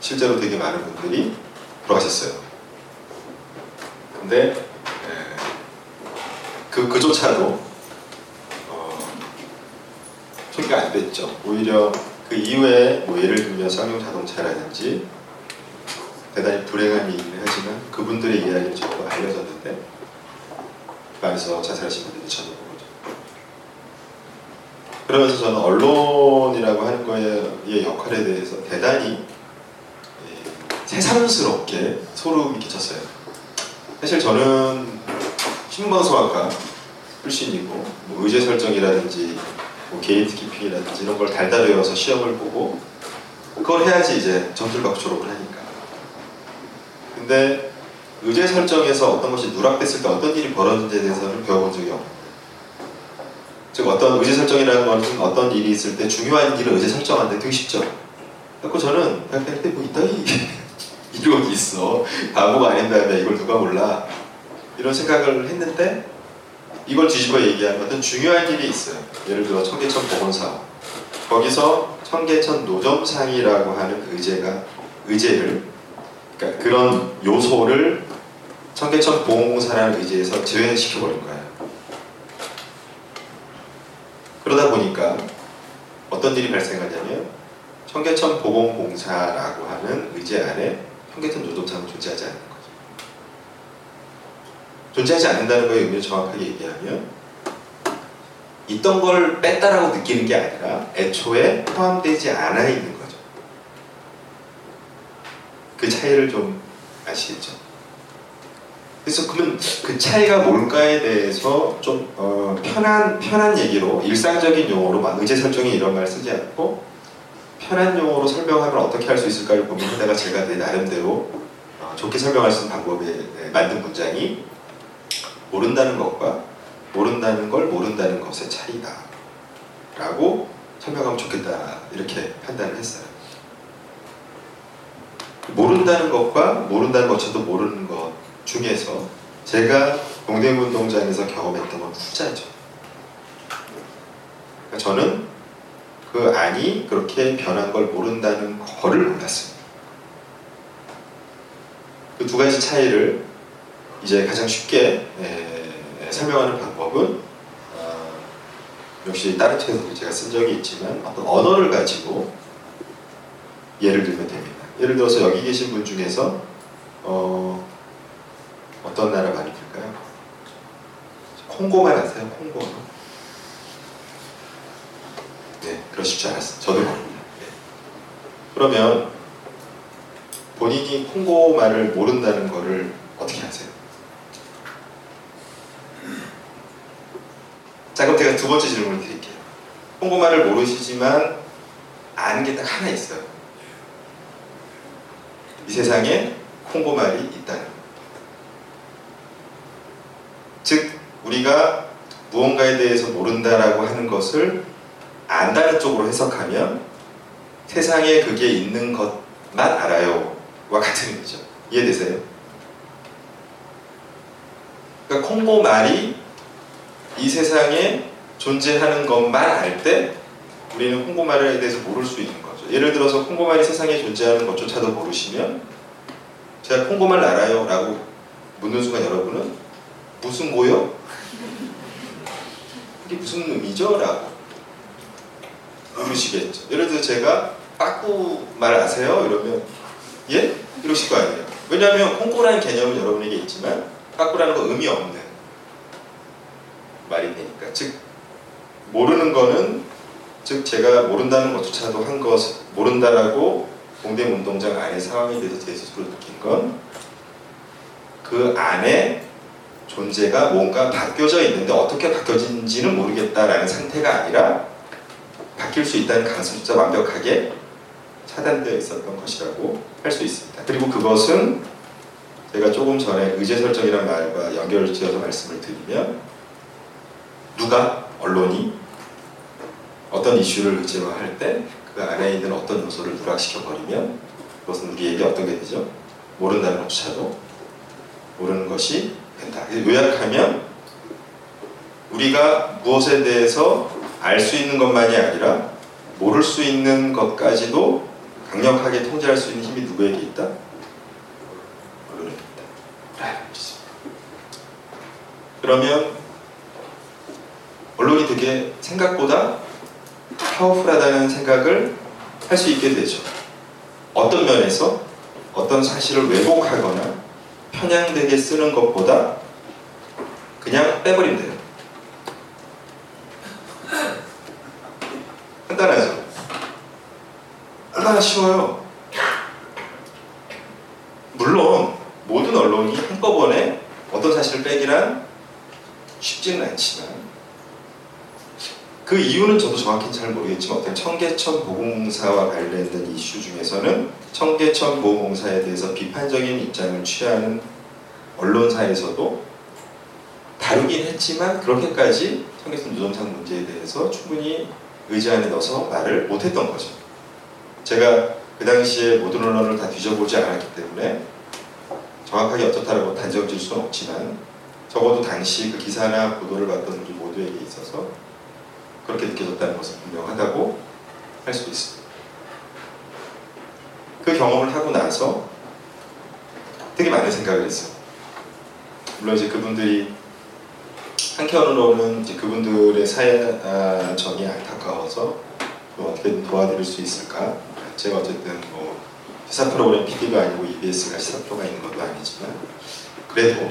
실제로 되게 많은 분들이 돌아가셨어요. 근데 에, 그, 그조차도 어, 소리가 안 됐죠. 오히려 그 이후에 뭐 예를 들면 쌍용 자동차라든지 대단히 불행한 일이긴 하지만 그분들의 이야기를 저도 알려졌는데 안에서 자살하신 분들이 저도 보죠. 그러면서 저는 언론이라고 하는 거의 역할에 대해서 대단히 예, 새삼스럽게 소름이 끼쳤어요. 사실 저는 신문방송학과 출신이고 뭐 의제 설정이라든지 뭐 gatekeeping이라든지 이런 걸 달달 외워서 시험을 보고 그걸 해야지 이제 점수를 받고 졸업을 하니까. 근데 의제 설정에서 어떤 것이 누락됐을 때 어떤 일이 벌어졌는지에 대해서는 배워본 적이 없고 즉 어떤 의제 설정이라는 것은 어떤 일이 있을 때 중요한 일을 의제 설정하는데 되게 쉽죠. 그래서 저는 생각할 때뭐 이따위 이론이 있어? 바보가 아닌 다음에 이걸 누가 몰라? 이런 생각을 했는데 이걸 뒤집어 얘기하면 어떤 중요한 일이 있어요. 예를 들어 청계천 보건사업. 거기서 청계천 노점상이라고 하는 의제가 의제를 그러니까 그런 요소를 청계천 보험공사라는 의제에서 제외시켜버린 거예요. 그러다 보니까 어떤 일이 발생하냐면 청계천 보건공사라고 하는 의제 안에 청계천 노점상은 존재하지 않는 거죠. 존재하지 않는다는 거의 의미를 정확하게 얘기하면 있던 걸 뺐다라고 느끼는 게 아니라 애초에 포함되지 않아 있는 거죠. 그 차이를 좀 아시겠죠? 그래서 그러면 그 차이가 뭘까에 대해서 좀 어, 편한 편한 얘기로 일상적인 용어로 막 의제 설정이 이런 말 쓰지 않고 편한 용어로 설명하면 어떻게 할 수 있을까를 고민하다가 제가 내 나름대로 어, 좋게 설명할 수 있는 방법에 네, 만든 문장이 모른다는 것과 모른다는 걸 모른다는 것의 차이다. 라고 설명하면 좋겠다. 이렇게 판단을 했어요 모른다는 것과 모른다는 것조차도 모르는 것 중에서 제가 동대문동장에서 경험했던 건 후자죠 그러니까 저는 그 안이 그렇게 변한 걸 모른다는 거를 몰랐습니다 그 두 가지 차이를 이제 가장 쉽게 에, 설명하는 방법은 어, 역시 따르트에서 제가 쓴 적이 있지만 어떤 언어를 가지고 예를 들면 됩니다. 예를 들어서 여기 계신 분 중에서 어, 어떤 나라 말이 될까요? 콩고말 아세요? 콩고 네, 그러실 줄 알았어요. 저도 모릅니다. 네. 그러면 본인이 콩고 말을 모른다는 거를 어떻게 하세요? 자 그럼 제가 두 번째 질문을 드릴게요. 콩고 말을 모르시지만 아는 게 딱 하나 있어요. 이 세상에 콩고 말이 있다는 것. 즉 우리가 무언가에 대해서 모른다라고 하는 것을 안다는 쪽으로 해석하면 세상에 그게 있는 것만 알아요 와 같은 의미죠. 이해되세요? 그러니까 콩고 말이 이 세상에 존재하는 것만 알 때 우리는 홍보말에 대해서 모를 수 있는 거죠. 예를 들어서 홍보말이 세상에 존재하는 것조차도 모르시면 제가 홍보말 알아요? 라고 묻는 순간 여러분은 무슨 뭐요? 이게 무슨 의미죠? 라고 물으시겠죠. 예를 들어 제가 빠꾸 말 아세요? 이러면 예? 이러실 거 아니에요. 왜냐하면 홍보라는 개념은 여러분에게 있지만 빠꾸라는 건 의미 없는 말이 되니까 즉 모르는 거는 즉 제가 모른다는 것조차도 한 것 모른다라고 동대문동장 안의 상황에 대해서 제 스스로 느낀 건 그 안에 존재가 뭔가 바뀌어져 있는데 어떻게 바뀌어진지는 모르겠다라는 상태가 아니라 바뀔 수 있다는 가능성조차 완벽하게 차단되어 있었던 것이라고 할 수 있습니다. 그리고 그것은 제가 조금 전에 의제 설정이라는 말과 연결을 지어서 말씀을 드리면 누가 언론이 어떤 이슈를 의제화할 때 그 안에 있는 어떤 요소를 누락시켜 버리면 그것은 우리에게 어떤 게 되죠? 모른다는 것조차도 모르는 것이 된다. 요약하면 우리가 무엇에 대해서 알 수 있는 것만이 아니라 모를 수 있는 것까지도 강력하게 통제할 수 있는 힘이 누구에게 있다? 것입니다. 그러면 언론이 되게 생각보다 파워풀하다는 생각을 할 수 있게 되죠. 어떤 면에서 어떤 사실을 왜곡하거나 편향되게 쓰는 것보다 그냥 빼버리면 돼요. 간단하죠? 얼마나 쉬워요. 물론 모든 언론이 한꺼번에 어떤 사실을 빼기란 쉽지는 않지만 그 이유는 저도 정확히 잘 모르겠지만 어떤 청계천 보공사와 관련된 이슈 중에서는 청계천 보공사에 대해서 비판적인 입장을 취하는 언론사에서도 다루긴 했지만 그렇게까지 청계천 노점상 문제에 대해서 충분히 의지 안에 넣어서 말을 못했던 거죠. 제가 그 당시에 모든 언론을 다 뒤져보지 않았기 때문에 정확하게 어떻다라고 단정질 수는 없지만 적어도 당시 그 기사나 보도를 봤던 우리 모두에게 있어서 그렇게 느껴졌다는 것은 분명하다고 할 수 있습니다. 그 경험을 하고 나서 되게 많은 생각을 했어요. 물론 이제 그분들이 한편으로는 이제 그분들의 사정이 안타까워서 뭐 어떻게든 도와드릴 수 있을까? 제가 어쨌든 뭐 시사 프로그램 PD가 아니고 EBS가 시사 프로가 있는 것도 아니지만 그래도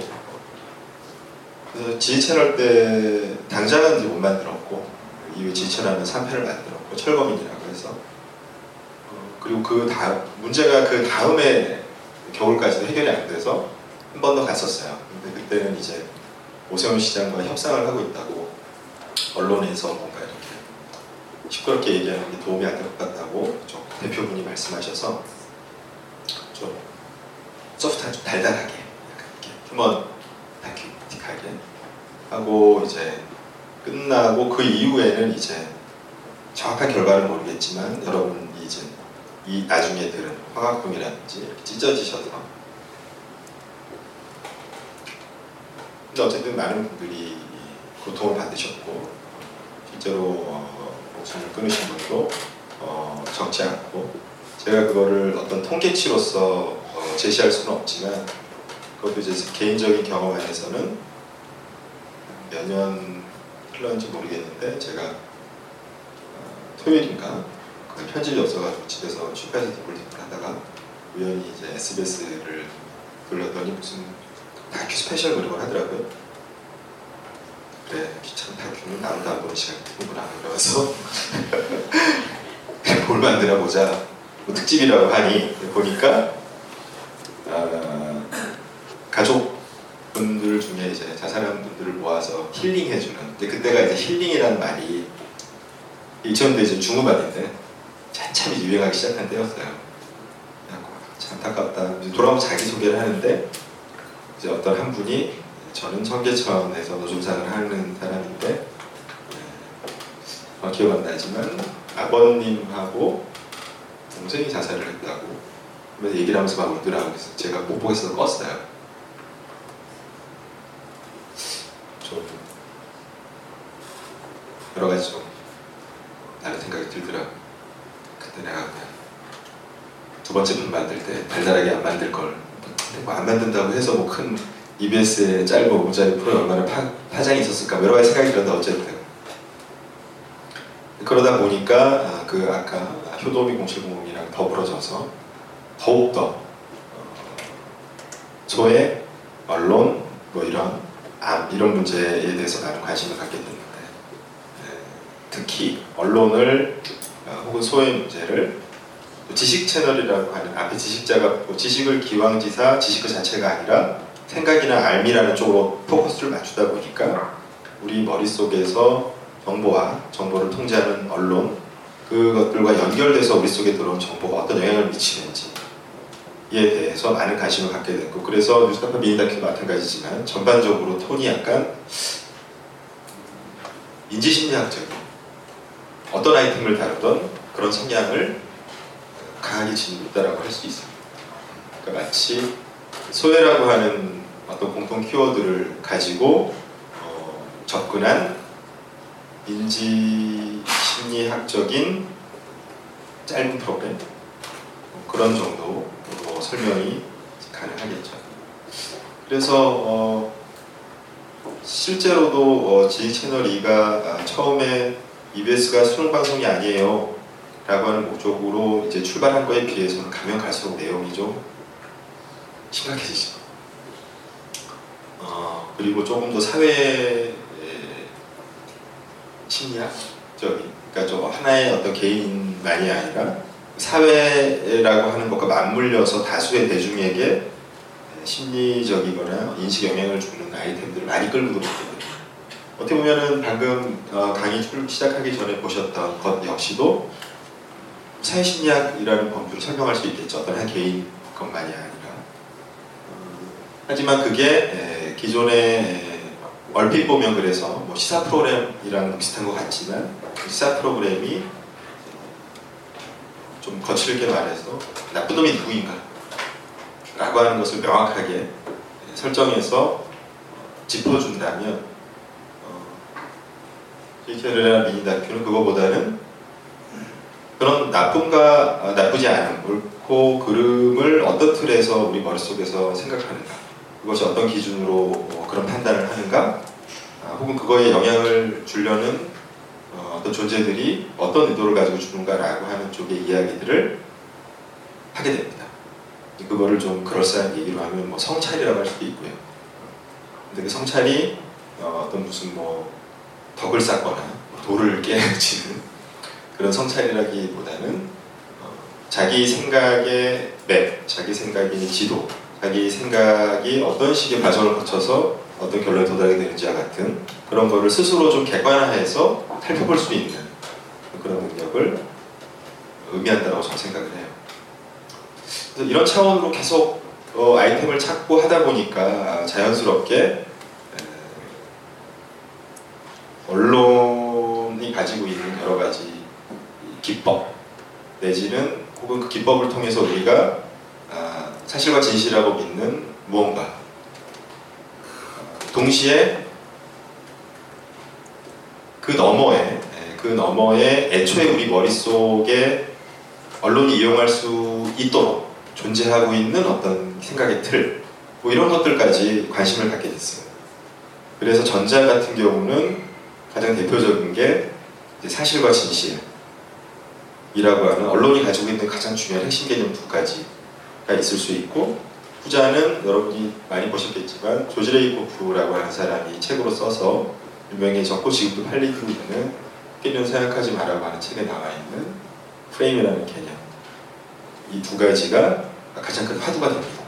그래서 지휘 채널 때 당장은 못 만들었고 지휘 채널은 3편을 만들었고 철거민이라고 해서 어, 그리고 그 다음 문제가 그 다음에 겨울까지도 해결이 안 돼서 한 번 더 갔었어요. 근데 그때는 이제 오세훈 시장과 협상을 하고 있다고 언론에서 뭔가 이렇게 시끄럽게 얘기하는 게 도움이 안 될 것 같다고 좀 대표분이 말씀하셔서 좀 소프트한 좀 달달하게 약간 이렇게 휴먼 다큐틱하게 하고 이제 끝나고 그 이후에는 이제 정확한 결과는 모르겠지만 여러분 이제 이 나중에 들은 화학품이라든지 찢어지셔서. 근데 어쨌든 많은 분들이 고통을 받으셨고 실제로 어, 목숨을 끊으신 분도 어, 적지 않고 제가 그거를 어떤 통계치로서 어, 제시할 수는 없지만 그것도 이제 개인적인 경험 안에서는 몇년 흘렀는지 모르겠는데 제가 어, 토요일인가 그 편집이 없어가지고 집에서 출판사 디폴딩을 하다가 우연히 이제 SBS를 돌렸더니 무슨 다큐 스페셜 그런 걸 하더라고요. 그래 귀찮은 다큐는 나도 안 보는 시간이 드는구나 그러면서 뭘 만들어 보자 뭐 특집이라고 하니 보니까 아, 가족분들 중에 이제 자살한 분들을 힐링해주는 근데 그때가 이제 힐링이라는 말이 2000년대 이제 중후반인데 한참 유행하기 시작한 때였어요. 참 안타깝다. 돌아오면 자기소개를 하는데 이제 어떤 한 분이 저는 청계천에서 노점상을 하는 사람인데 네, 어, 기억 안 나지만 아버님하고 동생이 자살을 했다고 얘기를 하면서 막 울더라고요. 제가 못 보겠어서 껐어요. 좀 여러 가지 좀 다른 생각이 들더라고요. 그때 내가 그냥 두 번째 편 만들 때 달달하게 안 만들 걸. 뭐 안 만든다고 해서 뭐 큰 EBS의 짧은 5분짜리 프로에 얼마나 파, 파장이 있었을까 뭐 여러 가지 생각이 들었는데 어쨌든 그러다 보니까 아, 그 아까 효도비 0700이랑 더불어져서 더욱더 어, 소외, 언론 뭐 이런 암 이런 문제에 대해서 많은 관심을 갖게 네, 특히 언론을 어, 혹은 소외 문제를 지식 채널이라고 하는 앞에 지식자가 뭐 지식을 기왕지사 지식 그 자체가 아니라 생각이나 알미라는 쪽으로 포커스를 맞추다 보니까 우리 머릿속에서 정보와 정보를 통제하는 언론 그것들과 연결돼서 우리 속에 들어온 정보가 어떤 영향을 미치는지에 대해서 많은 관심을 갖게 됐고 그래서 뉴스타파 미니다큐도 마찬가지지만 전반적으로 톤이 약간 인지심리학적인 어떤 아이템을 다루던 그런 성향을 강하게 지니고 있다고 할 수 있습니다. 그러니까 마치 소외라고 하는 어떤 공통 키워드를 가지고 어, 접근한 인지 심리학적인 짧은 프로그램 그런 정도로 설명이 가능하겠죠. 그래서 어, 실제로도 어, 지식 채널 2가 처음에 EBS가 수능 방송이 아니에요 라고 하는 목적으로 이제 출발한 거에 비해서는 가면 갈수록 내용이 좀 심각해지죠. 어, 그리고 조금 더 사회 심리학적인, 그러니까 좀 하나의 어떤 개인만이 아니라 사회라고 하는 것과 맞물려서 다수의 대중에게 심리적이거나 인식 영향을 주는 아이템들을 많이 끌고 들어오거든요. 어떻게 보면은 방금 어, 강의 출 시작하기 전에 보셨던 것 역시도 사회심리학이라는 범주를 설명할 수 있겠죠. 어떤 한 개인 것만이 아니라. 어, 하지만 그게 에, 기존의 얼핏 보면 그래서 뭐 시사 프로그램이랑 비슷한 것 같지만 그 시사 프로그램이 좀 거칠게 말해서 나쁜 놈이 누구인가 라고 하는 것을 명확하게 설정해서 짚어준다면 히틀러나 미니 다큐는 그거보다는 그런 나쁨과 어, 나쁘지 않은 옳고 그름을 어떤 틀에서 우리 머릿속에서 생각하는가 그것이 어떤 기준으로 어, 그런 판단을 하는가 아, 혹은 그거에 영향을 주려는 어, 어떤 존재들이 어떤 의도를 가지고 주는가라고 하는 쪽의 이야기들을 하게 됩니다. 그거를 좀 그럴싸한 얘기로 하면 뭐 성찰이라고 할 수도 있고요. 근데 그 성찰이 어, 어떤 무슨 뭐 덕을 쌓거나 돌을 깨치는 그런 성찰이라기보다는 어, 자기 생각의 맵, 자기 생각의 지도, 자기 생각이 어떤 식의 과정을 거쳐서 어떤 결론에 도달하게 되는지와 같은 그런 거를 스스로 좀 객관화해서 살펴볼 수 있는 그런 능력을 의미한다고 저는 생각을 해요. 그래서 이런 차원으로 계속 어, 아이템을 찾고 하다 보니까 자연스럽게 언론이 가지고 있는 여러 가지 기법 내지는 혹은 그 기법을 통해서 우리가 아, 사실과 진실이라고 믿는 무언가 동시에 그 너머에 그 너머에 애초에 우리 머릿속에 언론이 이용할 수 있도록 존재하고 있는 어떤 생각의 틀, 뭐 이런 것들까지 관심을 갖게 됐어요. 그래서 전자 같은 경우는 가장 대표적인 게 사실과 진실이라고 하는 언론이 가지고 있는 가장 중요한 핵심 개념 두 가지가 있을 수 있고 후자는 여러분이 많이 보셨겠지만 조지 레이코프라고 하는 사람이 책으로 써서 유명해졌고 지금도 팔리고 있는 깨는 생각하지 말라고 하는 책에 나와 있는 프레임이라는 개념 이 두 가지가 가장 큰 화두가 됩니다.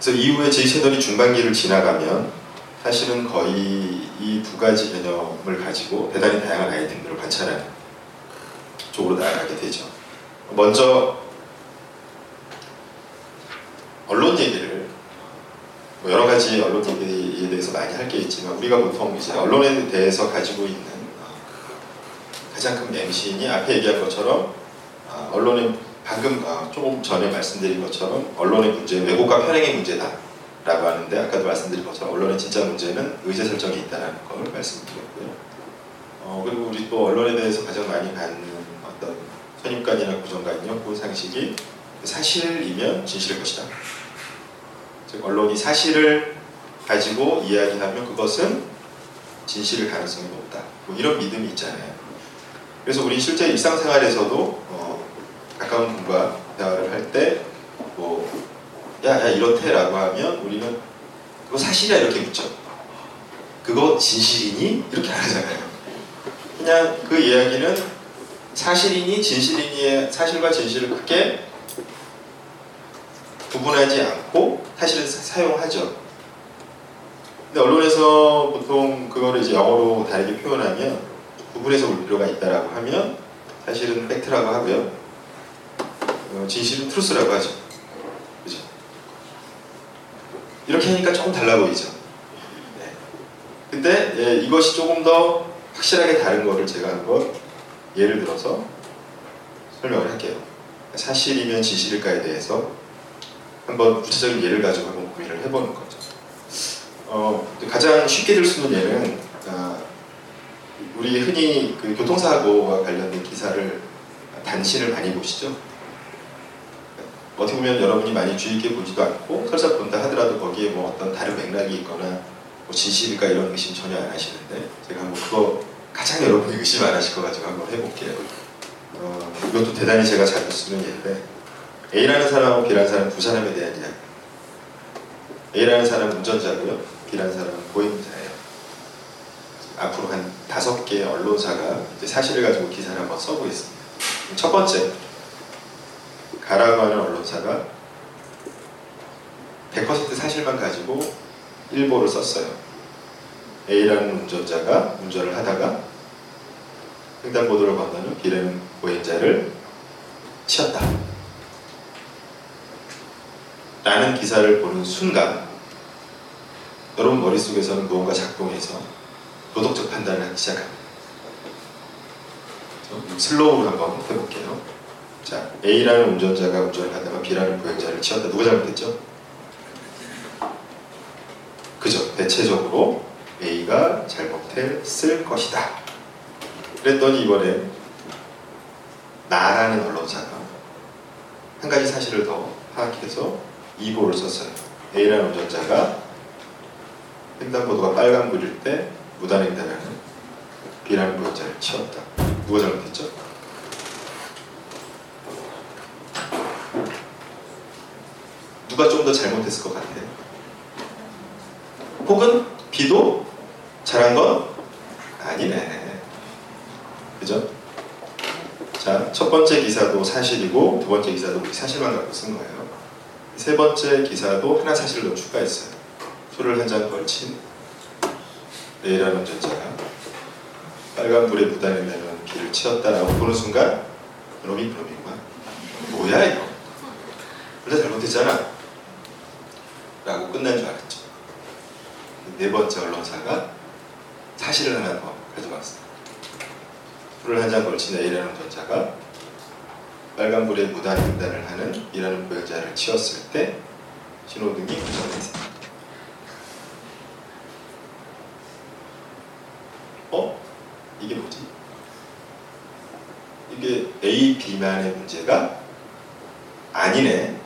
그래서 이후에 제 채널이 중반기를 지나가면 사실은 거의 이 두 가지 개념을 가지고 대단히 다양한 아이템들을 관찰하는 쪽으로 나아가게 되죠. 먼저 언론 얘기를 뭐 여러 가지 언론 얘기에 대해서 많이 할 게 있지만 우리가 보통 이제 언론에 대해서 가지고 있는 가장 큰 맹신이 앞에 얘기한 것처럼 언론의 방금 조금 전에 말씀드린 것처럼 언론의 문제, 왜곡과 편행의 문제다. 라고 하는데 아까도 말씀드린 것처럼 언론의 진짜 문제는 의제 설정에 있다는 걸 말씀드렸고요. 어, 그리고 우리 또 언론에 대해서 가장 많이 갖는 어떤 선입관이나 고정관념, 혹은 상식이 사실이면 진실일 것이다. 즉 언론이 사실을 가지고 이야기하면 그것은 진실일 가능성이 높다. 뭐 이런 믿음이 있잖아요. 그래서 우리 실제 일상생활에서도 어, 가까운 분과 대화를 할때뭐 야, 야 이렇대 라고 하면 우리는 그거 사실이야 이렇게 묻죠. 그거 진실이니? 이렇게 안 하잖아요. 그냥 그 이야기는 사실이니 진실이니의 사실과 진실을 크게 구분하지 않고 사실은 사, 용하죠 근데 언론에서 보통 그거를 이제 영어로 다르게 표현하면 구분해서 볼 필요가 있다라고 하면 사실은 fact라고 하고요. 어, 진실은 truth라고 하죠. 이렇게 하니까 조금 달라 보이죠. 네. 근데 예, 이것이 조금 더 확실하게 다른 거를 제가 한번 예를 들어서 설명을 할게요. 사실이면 진실일까에 대해서 한번 구체적인 예를 가지고 한번 고민을 해보는 거죠. 어, 가장 쉽게 들 수 있는 예는 아, 우리 흔히 그 교통사고와 관련된 기사를 단신을 많이 보시죠. 어떻게 보면 여러분이 많이 주의 깊게 보지도 않고 설사 하더라도 거기에 뭐 어떤 다른 맥락이 있거나 뭐 진실일까 이런 의심 전혀 안 하시는데 제가 한번 그거 가장 여러분이 의심 안 하실 거 가지고 한번 해볼게요. 어, 이것도 대단히 제가 자주 쓰는 예인데 A라는 사람하고 B라는 사람 두 사람에 대한 이야기. A라는 사람 운전자고요. B라는 사람은 보행자예요. 앞으로 한 다섯 개의 언론사가 사실을 가지고 기사를 한번 써보겠습니다. 첫 번째, 가라고 하는 언론사가 100% 사실만 가지고 일보를 썼어요. A라는 운전자가 운전을 하다가 횡단보도를 건너는 B라는 보행자를 치었다. 라는 기사를 보는 순간 여러분 머릿속에서는 무언가 작동해서 도덕적 판단을 하기 시작합니다. 슬로우로 한번 해볼게요. 자, A라는 운전자가 운전을 하다가 B라는 보행자를 치웠다. 누가 잘못했죠? 그죠. 대체적으로 A가 잘못했을 것이다. 그랬더니 이번에 나라는 언론사가 한 가지 사실을 더 파악해서 이보를 썼어요. A라는 운전자가 횡단보도가 빨간 불일 때 무단횡단하는 B라는 보행자를 치웠다. 누가 잘못했죠? 누가 좀 더 잘못했을 것 같아요? 혹은 B도 잘한 건 아니네. 그죠? 자, 첫 번째 기사도 사실이고 두 번째 기사도 우리 사실만 갖고 쓴 거예요. 세 번째 기사도 하나 사실을 더 추가했어요. 술을 한 잔 걸친 A라는 운전자가 빨간불에 무단횡단하는 B를 치웠다라고 보는 순간 그놈이 그놈이구만. 뭐야 이거? 원래 잘못했잖아. 라고 끝난 줄 알았죠. 네 번째 언론사가 사실을 하나 더 가져왔어요. 불을 한잔 걸친 A라는 운전자가 빨간불에 무단 횡단을 하는 B라는 보행자를 치웠을 때 신호등이 부정했습니다. 어? 이게 뭐지? 이게 A, B만의 문제가 아니네.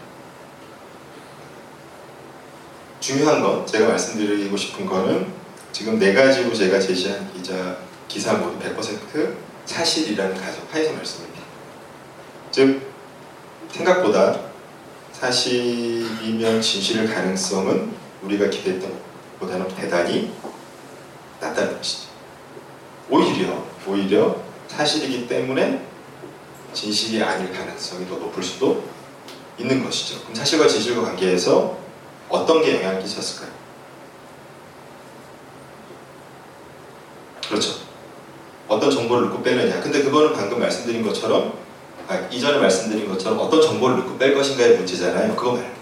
중요한 건 제가 말씀드리고 싶은 거는 지금 네 가지로 제가 제시한 기자 기사 모두 100% 사실이라는 가정 하에서 말씀입니다. 즉 생각보다 사실이면 진실일 가능성은 우리가 기대했던 것보다는 대단히 낮다는 것이죠. 오히려 오히려 사실이기 때문에 진실이 아닐 가능성이 더 높을 수도 있는 것이죠. 그럼 사실과 진실과 관계에서 어떤 게 영향을 끼쳤을까요? 그렇죠. 어떤 정보를 넣고 빼느냐. 근데 그거는 방금 말씀드린 것처럼 아, 이전에 말씀드린 것처럼 어떤 정보를 넣고 뺄 것인가의 문제잖아요. 그거 말고.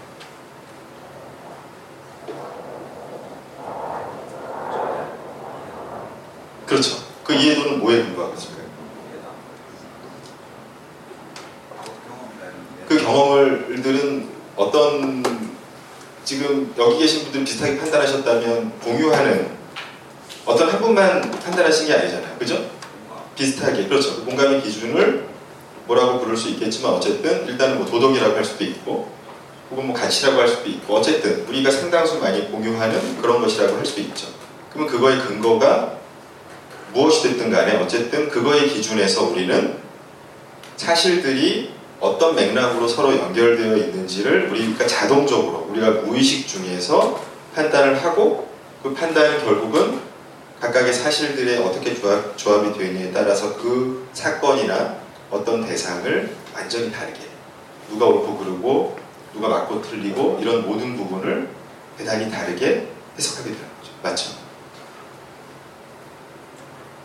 그렇죠. 그 이해도는 뭐에 근거하고 있을까요? 그 경험을들은 어떤 지금 여기 계신 분들 비슷하게 판단하셨다면 공유하는 어떤 한 분만 판단하신 게 아니잖아요. 그죠? 비슷하게 그렇죠. 그 공감의 기준을 뭐라고 부를 수 있겠지만 어쨌든 일단은 뭐 도덕이라고 할 수도 있고 혹은 뭐 가치라고 할 수도 있고 어쨌든 우리가 상당수 많이 공유하는 그런 것이라고 할 수도 있죠. 그러면 그거의 근거가 무엇이 됐든 간에 어쨌든 그거의 기준에서 우리는 사실들이 어떤 맥락으로 서로 연결되어 있는지를 우리가 자동적으로 우리가 무의식 중에서 판단을 하고 그 판단은 결국은 각각의 사실들에 어떻게 조합, 조합이 되어 있느냐에 따라서 그 사건이나 어떤 대상을 완전히 다르게 누가 옳고 그르고 누가 맞고 틀리고 이런 모든 부분을 대단히 다르게 해석하게 되는 거죠. 맞죠?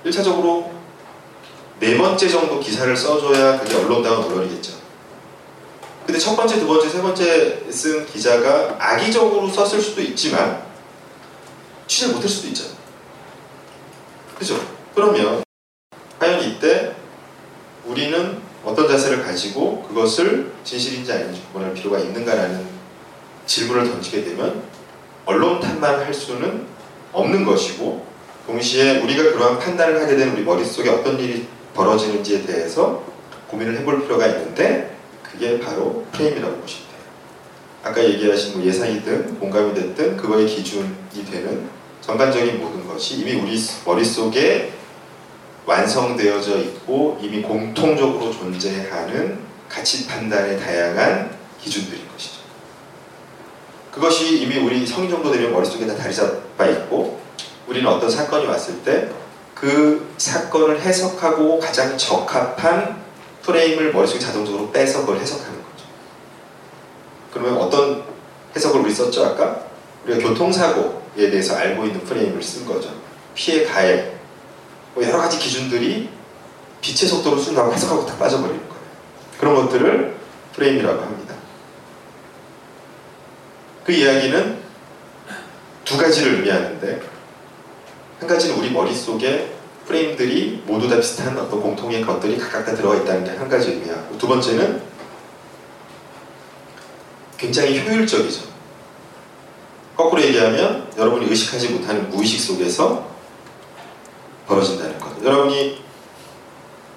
1차적으로 네 번째 정도 기사를 써줘야 그게 언론다운 언론이겠죠. 근데 첫 번째, 두 번째, 세 번째 쓴 기자가 악의적으로 썼을 수도 있지만 취재 못할 수도 있잖아요. 그죠? 그러면 과연 이때 우리는 어떤 자세를 가지고 그것을 진실인지 아닌지 구분할 필요가 있는가라는 질문을 던지게 되면 언론 탓만 할 수는 없는 것이고 동시에 우리가 그러한 판단을 하게 되는 우리 머릿속에 어떤 일이 벌어지는지에 대해서 고민을 해볼 필요가 있는데 그게 바로 프레임이라고 보시면 돼요. 아까 얘기하신 뭐 예상이든 공감이 됐든 그거의 기준이 되는 전반적인 모든 것이 이미 우리 머릿속에 완성되어져 있고 이미 공통적으로 존재하는 가치 판단의 다양한 기준들인 것이죠. 그것이 이미 우리 성인 정도 되면 머릿속에 다 자리 잡아 있고 우리는 어떤 사건이 왔을 때 그 사건을 해석하고 가장 적합한 프레임을 머릿속에 자동적으로 빼서 그걸 해석하는 거죠. 그러면 어떤 해석을 우리 썼죠 아까? 우리가 교통사고에 대해서 알고 있는 프레임을 쓴 거죠. 피해 가해 뭐 여러 가지 기준들이 빛의 속도로 순하고 해석하고 다 빠져버리는 거예요. 그런 것들을 프레임이라고 합니다. 그 이야기는 두 가지를 의미하는데 한 가지는 우리 머릿속에 프레임들이 모두 다 비슷한 어떤 공통의 것들이 각각 다 들어가 있다는 게 한 가지 의미하고 두 번째는 굉장히 효율적이죠. 거꾸로 얘기하면 여러분이 의식하지 못하는 무의식 속에서 벌어진다는 것. 여러분이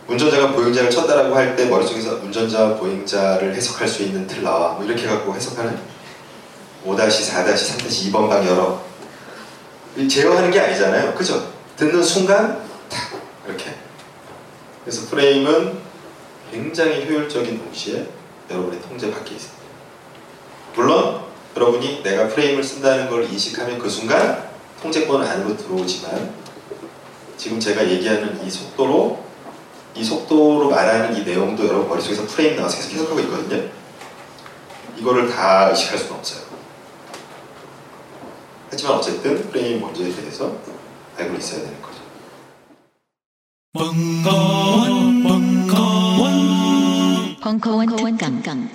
운전자가 보행자를 쳤다라고 할 때 머릿속에서 운전자 보행자를 해석할 수 있는 틀 나와 뭐 이렇게 갖고 해석하는 5-4-3-2번 방 열어 제어하는 게 아니잖아요 그죠? 듣는 순간 그래서 프레임은 굉장히 효율적인 동시에 여러분의 통제 밖에 있습니다 물론 여러분이 내가 프레임을 쓴다는 걸 인식하면 그 순간 통제권 안으로 들어오지만 지금 제가 얘기하는 이 속도로 이 속도로 말하는 이 내용도 여러분 머릿속에서 프레임 나와서 계속 해석하고 있거든요. 이거를 다 의식할 수는 없어요. 하지만 어쨌든 프레임 문제에 대해서 알고 있어야 되는 거 죠. 벙커원 특강